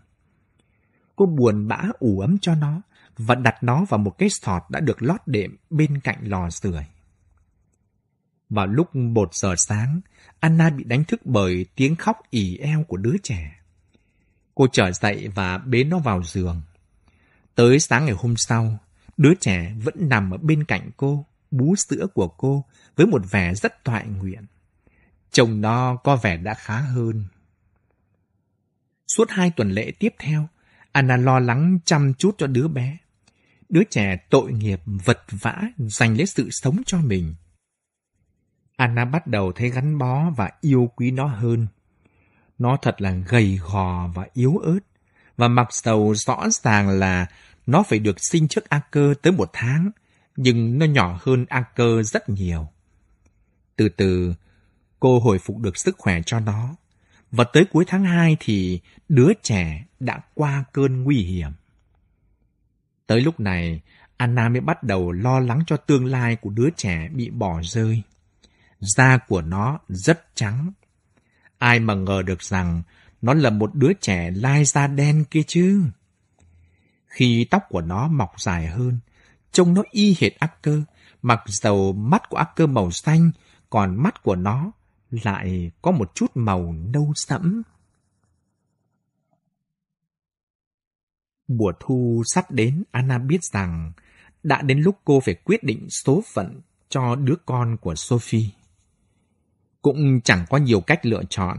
Cô buồn bã ủ ấm cho nó và đặt nó vào một cái sọt đã được lót đệm bên cạnh lò sưởi. Vào lúc một giờ sáng, Anna bị đánh thức bởi tiếng khóc ỉ eo của đứa trẻ. Cô trở dậy và bế nó vào giường. Tới sáng ngày hôm sau, đứa trẻ vẫn nằm ở bên cạnh cô, bú sữa của cô với một vẻ rất toại nguyện. Chồng nó có vẻ đã khá hơn. Suốt hai tuần lễ tiếp theo, Anna lo lắng chăm chút cho đứa bé. Đứa trẻ tội nghiệp vật vã giành lấy sự sống cho mình. Anna bắt đầu thấy gắn bó và yêu quý nó hơn. Nó thật là gầy gò và yếu ớt. Và mặc dầu rõ ràng là nó phải được sinh trước Aker tới một tháng, nhưng nó nhỏ hơn Aker rất nhiều. Từ từ, cô hồi phục được sức khỏe cho nó. Và tới cuối tháng 2 thì đứa trẻ đã qua cơn nguy hiểm. Tới lúc này, Anna mới bắt đầu lo lắng cho tương lai của đứa trẻ bị bỏ rơi. Da của nó rất trắng. Ai mà ngờ được rằng nó là một đứa trẻ lai da đen kia chứ. Khi tóc của nó mọc dài hơn, trông nó y hệt Acker, mặc dầu mắt của Acker màu xanh, còn mắt của nó lại có một chút màu nâu sẫm. Mùa thu sắp đến, Anna biết rằng đã đến lúc cô phải quyết định số phận cho đứa con của Sophie. Cũng chẳng có nhiều cách lựa chọn.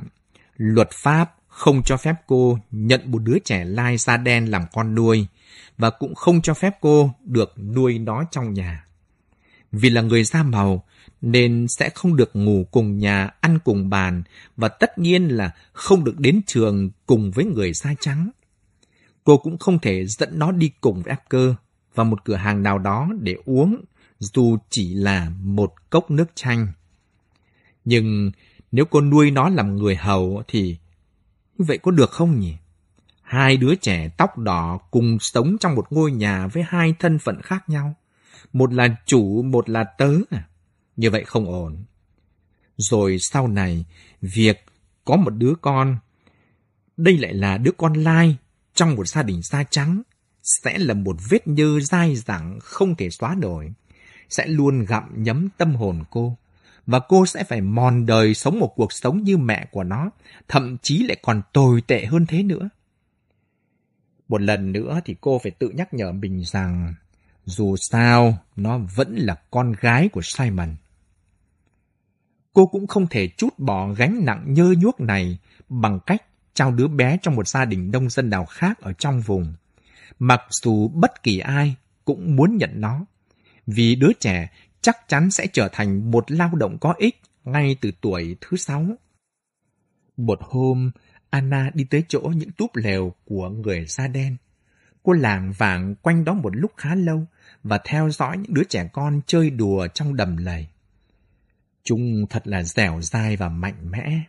Luật pháp không cho phép cô nhận một đứa trẻ lai da đen làm con nuôi và cũng không cho phép cô được nuôi nó trong nhà. Vì là người da màu nên sẽ không được ngủ cùng nhà, ăn cùng bàn và tất nhiên là không được đến trường cùng với người da trắng. Cô cũng không thể dẫn nó đi cùng với Acker vào một cửa hàng nào đó để uống, dù chỉ là một cốc nước chanh. Nhưng nếu cô nuôi nó làm người hầu thì như vậy có được không nhỉ? Hai đứa trẻ tóc đỏ cùng sống trong một ngôi nhà với hai thân phận khác nhau. Một là chủ, một là tớ à? Như vậy không ổn. Rồi sau này, việc có một đứa con, đây lại là đứa con lai trong một gia đình da trắng, sẽ là một vết nhơ dai dẳng không thể xóa đổi, sẽ luôn gặm nhấm tâm hồn cô. Và cô sẽ phải mòn đời sống một cuộc sống như mẹ của nó, thậm chí lại còn tồi tệ hơn thế nữa. Một lần nữa thì cô phải tự nhắc nhở mình rằng dù sao nó vẫn là con gái của Simon. Cô cũng không thể chút bỏ gánh nặng nhơ nhuốc này bằng cách trao đứa bé trong một gia đình nông dân nào khác ở trong vùng. Mặc dù bất kỳ ai cũng muốn nhận nó, vì đứa trẻ chắc chắn sẽ trở thành một lao động có ích ngay từ tuổi thứ sáu. Một hôm, Anna đi tới chỗ những túp lều của người da đen. Cô làng vàng quanh đó một lúc khá lâu và theo dõi những đứa trẻ con chơi đùa trong đầm lầy. Chúng thật là dẻo dai và mạnh mẽ.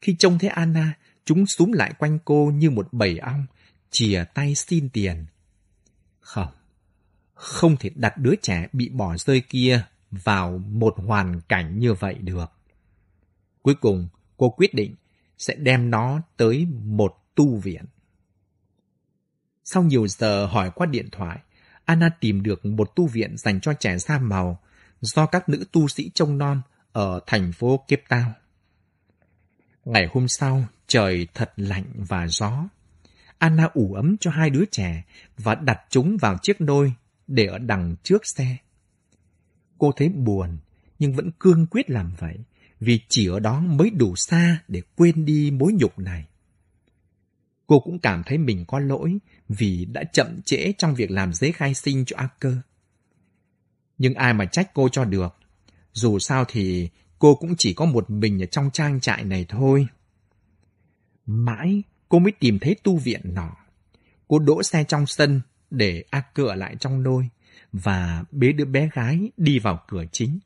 Khi trông thấy Anna, chúng súm lại quanh cô như một bầy ong, chìa tay xin tiền. Không, không thể đặt đứa trẻ bị bỏ rơi kia vào một hoàn cảnh như vậy được. Cuối cùng, cô quyết định sẽ đem nó tới một tu viện. Sau nhiều giờ hỏi qua điện thoại, Anna tìm được một tu viện dành cho trẻ da màu do các nữ tu sĩ trông non ở thành phố Kiếp Tao. Ngày hôm sau, trời thật lạnh và gió. Anna ủ ấm cho hai đứa trẻ và đặt chúng vào chiếc nôi để ở đằng trước xe. Cô thấy buồn, nhưng vẫn cương quyết làm vậy, vì chỉ ở đó mới đủ xa để quên đi mối nhục này. Cô cũng cảm thấy mình có lỗi vì đã chậm trễ trong việc làm giấy khai sinh cho Acker. Nhưng ai mà trách cô cho được. Dù sao thì cô cũng chỉ có một mình ở trong trang trại này thôi. Mãi cô mới tìm thấy tu viện nọ. Cô đỗ xe trong sân để a ở lại trong nôi và bế đứa bé gái đi vào cửa chính,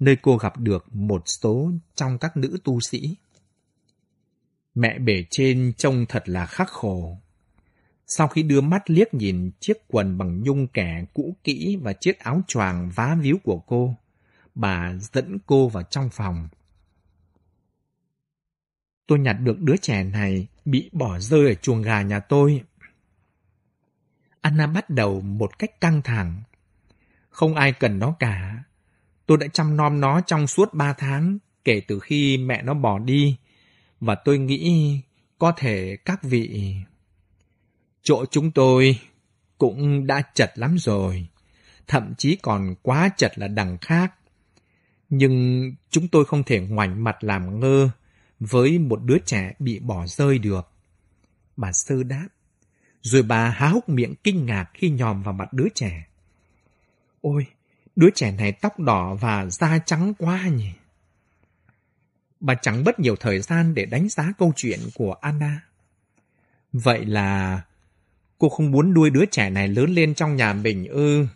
nơi cô gặp được một số trong các nữ tu sĩ. Mẹ bể trên trông thật là khắc khổ. Sau khi đưa mắt liếc nhìn chiếc quần bằng nhung kẻ cũ kỹ và chiếc áo choàng vá víu của cô, bà dẫn cô vào trong phòng. Tôi nhặt được đứa trẻ này bị bỏ rơi ở chuồng gà nhà tôi. Anna bắt đầu một cách căng thẳng. Không ai cần nó cả. Tôi đã chăm nom nó trong suốt ba tháng, kể từ khi mẹ nó bỏ đi. Và tôi nghĩ có thể các vị... Chỗ chúng tôi cũng đã chật lắm rồi. Thậm chí còn quá chật là đằng khác. Nhưng chúng tôi không thể ngoảnh mặt làm ngơ với một đứa trẻ bị bỏ rơi được. Bà sư đáp. Rồi bà há hốc miệng kinh ngạc khi nhòm vào mặt đứa trẻ. Ôi, đứa trẻ này tóc đỏ và da trắng quá nhỉ. Bà chẳng mất nhiều thời gian để đánh giá câu chuyện của Anna. Vậy là cô không muốn nuôi đứa trẻ này lớn lên trong nhà mình ư?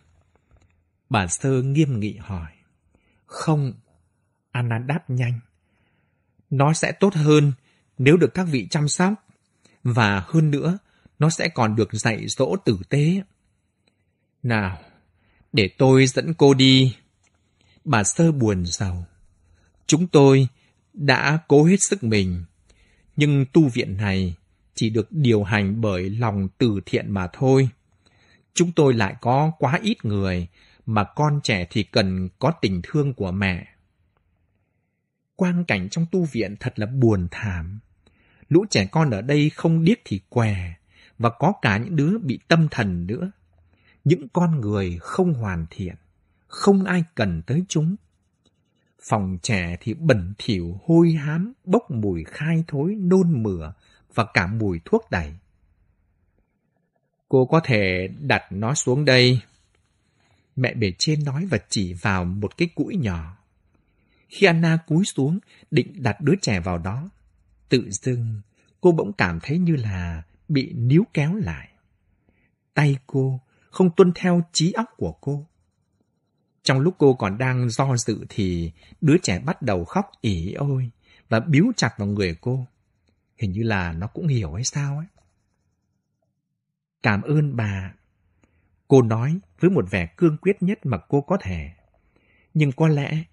Bà Sơ nghiêm nghị hỏi. Không, Anna đáp nhanh. Nó sẽ tốt hơn nếu được các vị chăm sóc. Và hơn nữa, nó sẽ còn được dạy dỗ tử tế. Nào, để tôi dẫn cô đi. Bà Sơ buồn giàu. Chúng tôi đã cố hết sức mình, nhưng tu viện này chỉ được điều hành bởi lòng từ thiện mà thôi. Chúng tôi lại có quá ít người, mà con trẻ thì cần có tình thương của mẹ. Quang cảnh trong tu viện thật là buồn thảm. Lũ trẻ con ở đây không điếc thì què, và có cả những đứa bị tâm thần nữa. Những con người không hoàn thiện, không ai cần tới chúng. Phòng trẻ thì bẩn thỉu, hôi hám, bốc mùi khai thối, nôn mửa và cả mùi thuốc đẩy. Cô có thể đặt nó xuống đây. Mẹ bề trên nói và chỉ vào một cái cũi nhỏ. Khi Anna cúi xuống, định đặt đứa trẻ vào đó. Tự dưng, cô bỗng cảm thấy như là bị níu kéo lại. Tay cô không tuân theo trí óc của cô. Trong lúc cô còn đang do dự thì đứa trẻ bắt đầu khóc ỉ ôi và biếu chặt vào người cô. Hình như là nó cũng hiểu hay sao ấy. Cảm ơn bà. Cô nói với một vẻ cương quyết nhất mà cô có thể. Nhưng có lẽ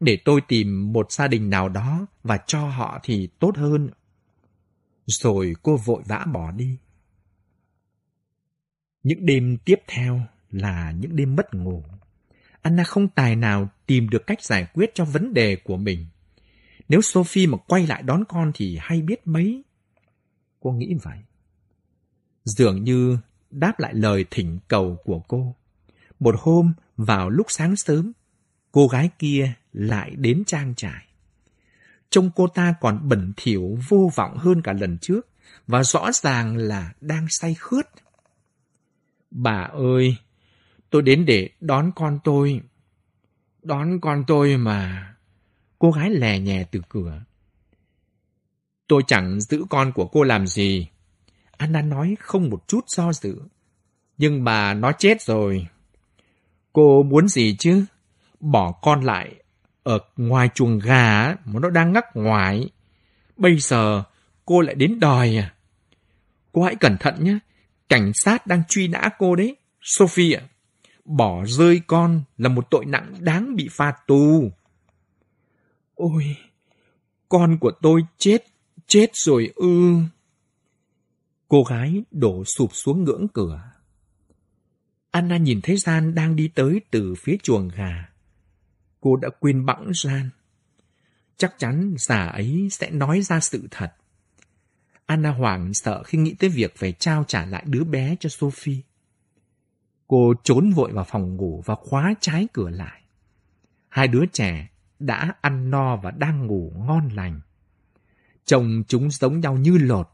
để tôi tìm một gia đình nào đó và cho họ thì tốt hơn. Rồi cô vội vã bỏ đi. Những đêm tiếp theo là những đêm mất ngủ. Anna không tài nào tìm được cách giải quyết cho vấn đề của mình. Nếu Sophie mà quay lại đón con thì hay biết mấy. Cô nghĩ vậy. Dường như đáp lại lời thỉnh cầu của cô. Một hôm vào lúc sáng sớm, cô gái kia lại đến trang trại. Trông cô ta còn bẩn thỉu vô vọng hơn cả lần trước và rõ ràng là đang say khướt. Bà ơi, tôi đến để đón con tôi. Đón con tôi mà. Cô gái lè nhè từ cửa. Tôi chẳng giữ con của cô làm gì. Anna nói không một chút do dự. Nhưng bà nó chết rồi. Cô muốn gì chứ? Bỏ con lại ở ngoài chuồng gà mà nó đang ngắc ngoài. Bây giờ cô lại đến đòi à? Cô hãy cẩn thận nhé. Cảnh sát đang truy nã cô đấy. Sophie ạ. Bỏ rơi con là một tội nặng đáng bị phạt tù. Ôi, con của tôi chết, chết rồi ư. Cô gái đổ sụp xuống ngưỡng cửa. Anna nhìn thấy Gian đang đi tới từ phía chuồng gà. Cô đã quên bẵng Gian. Chắc chắn già ấy sẽ nói ra sự thật. Anna hoảng sợ khi nghĩ tới việc phải trao trả lại đứa bé cho Sophie. Cô trốn vội vào phòng ngủ và khóa trái cửa lại. Hai đứa trẻ đã ăn no và đang ngủ ngon lành. chồng chúng giống nhau như lột.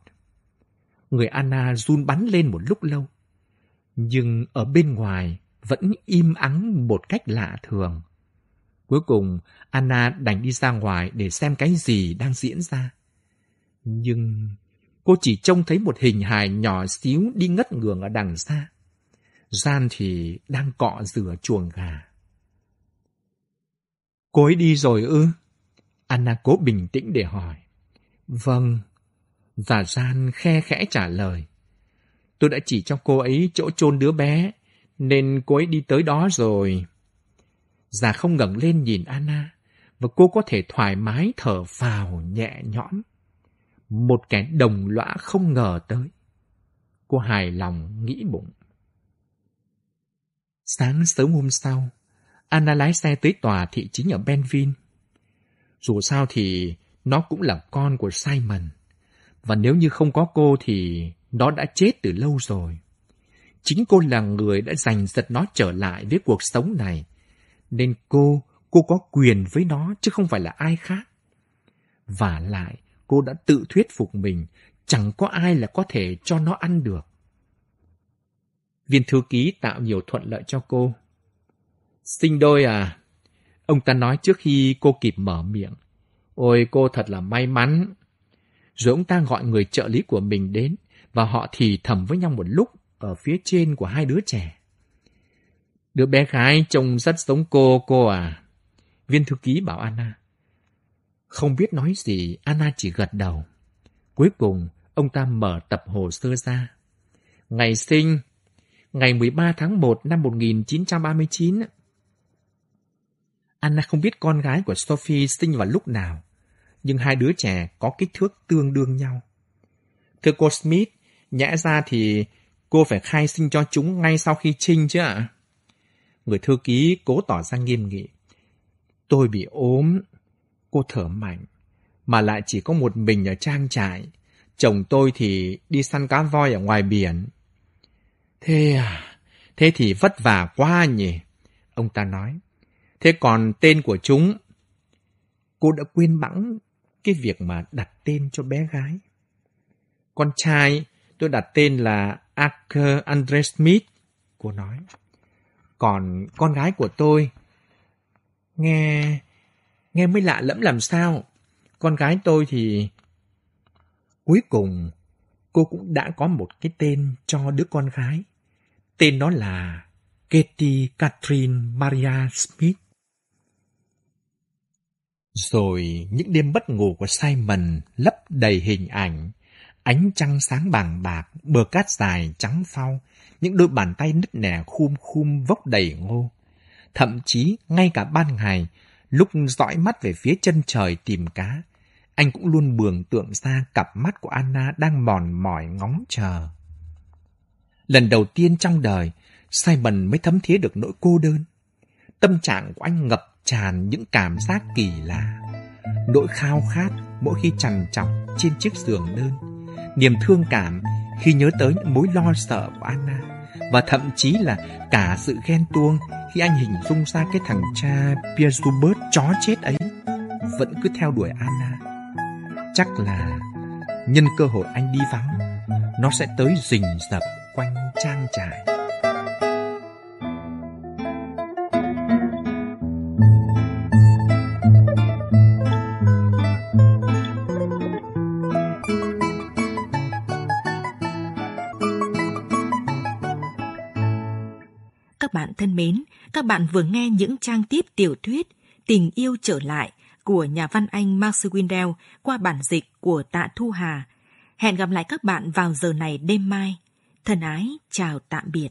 Người Anna run bắn lên một lúc lâu. Nhưng ở bên ngoài vẫn im ắng một cách lạ thường. Cuối cùng, Anna đành đi ra ngoài để xem cái gì đang diễn ra. Nhưng cô chỉ trông thấy một hình hài nhỏ xíu đi ngất ngường ở đằng xa. Gian thì đang cọ rửa chuồng gà. Cô ấy đi rồi ư? Anna cố bình tĩnh để hỏi. Vâng. Và Gian khe khẽ trả lời. Tôi đã chỉ cho cô ấy chỗ chôn đứa bé, nên cô ấy đi tới đó rồi. Già không ngẩng lên nhìn Anna, và cô có thể thoải mái thở vào nhẹ nhõm. Một kẻ đồng lõa không ngờ tới. Cô hài lòng nghĩ bụng. Sáng sớm hôm sau, Anna lái xe tới tòa thị chính ở Benvin. Dù sao thì nó cũng là con của Simon. Và nếu như không có cô thì nó đã chết từ lâu rồi. Chính cô là người đã giành giật nó trở lại với cuộc sống này. Nên cô, cô có quyền với nó chứ không phải là ai khác. Và lại, cô đã tự thuyết phục mình, chẳng có ai là có thể cho nó ăn được. Viên thư ký tạo nhiều thuận lợi cho cô. Sinh đôi à? Ông ta nói trước khi cô kịp mở miệng. Ôi cô thật là may mắn. Rồi ông ta gọi người trợ lý của mình đến và họ thì thầm với nhau một lúc ở phía trên của hai đứa trẻ. Đứa bé gái trông rất giống cô, cô à. Viên thư ký bảo Anna. Không biết nói gì, Anna chỉ gật đầu. Cuối cùng, ông ta mở tập hồ sơ ra. Ngày sinh, ngày 13 tháng 1 năm 1939. Anna không biết con gái của Sophie sinh vào lúc nào, nhưng hai đứa trẻ có kích thước tương đương nhau. Thưa cô Smith, nhẽ ra thì cô phải khai sinh cho chúng ngay sau khi trinh chứ ạ? Người thư ký cố tỏ ra nghiêm nghị. Tôi bị ốm, cô thở mạnh, mà lại chỉ có một mình ở trang trại. Chồng tôi thì đi săn cá voi ở ngoài biển. Thế à, thế thì vất vả quá nhỉ? Ông ta nói. Thế còn tên của chúng? Cô đã quên bẵng cái việc mà đặt tên cho bé gái. Con trai tôi đặt tên là Arthur Andre Smith, cô nói. Còn con gái của tôi, nghe, nghe mới lạ lẫm làm sao. Con gái tôi thì... Cuối cùng, cô cũng đã có một cái tên cho đứa con gái. Tên nó là Katie Catherine Maria Smith. Rồi những đêm bất ngủ của Simon lấp đầy hình ảnh. Ánh trăng sáng bàng bạc, bờ cát dài trắng phau, những đôi bàn tay nứt nẻ khum khum vốc đầy ngô. Thậm chí ngay cả ban ngày, lúc dõi mắt về phía chân trời tìm cá, anh cũng luôn bường tượng ra cặp mắt của Anna đang mòn mỏi ngóng chờ. Lần đầu tiên trong đời, Simon mới thấm thía được nỗi cô đơn. Tâm trạng của anh ngập tràn những cảm giác kỳ lạ. Nỗi khao khát mỗi khi trằn trọc trên chiếc giường đơn. Niềm thương cảm khi nhớ tới những mối lo sợ của Anna. Và thậm chí là cả sự ghen tuông khi anh hình dung ra cái thằng cha Pierre Hubert chó chết ấy vẫn cứ theo đuổi Anna. Chắc là nhân cơ hội anh đi vắng, nó sẽ tới rình rập quanh trang trại. Các bạn vừa nghe những trang tiếp tiểu thuyết Tình yêu trở lại của nhà văn Anh Max Windell qua bản dịch của Tạ Thu Hà. Hẹn gặp lại các bạn vào giờ này đêm mai. Thân ái, chào tạm biệt.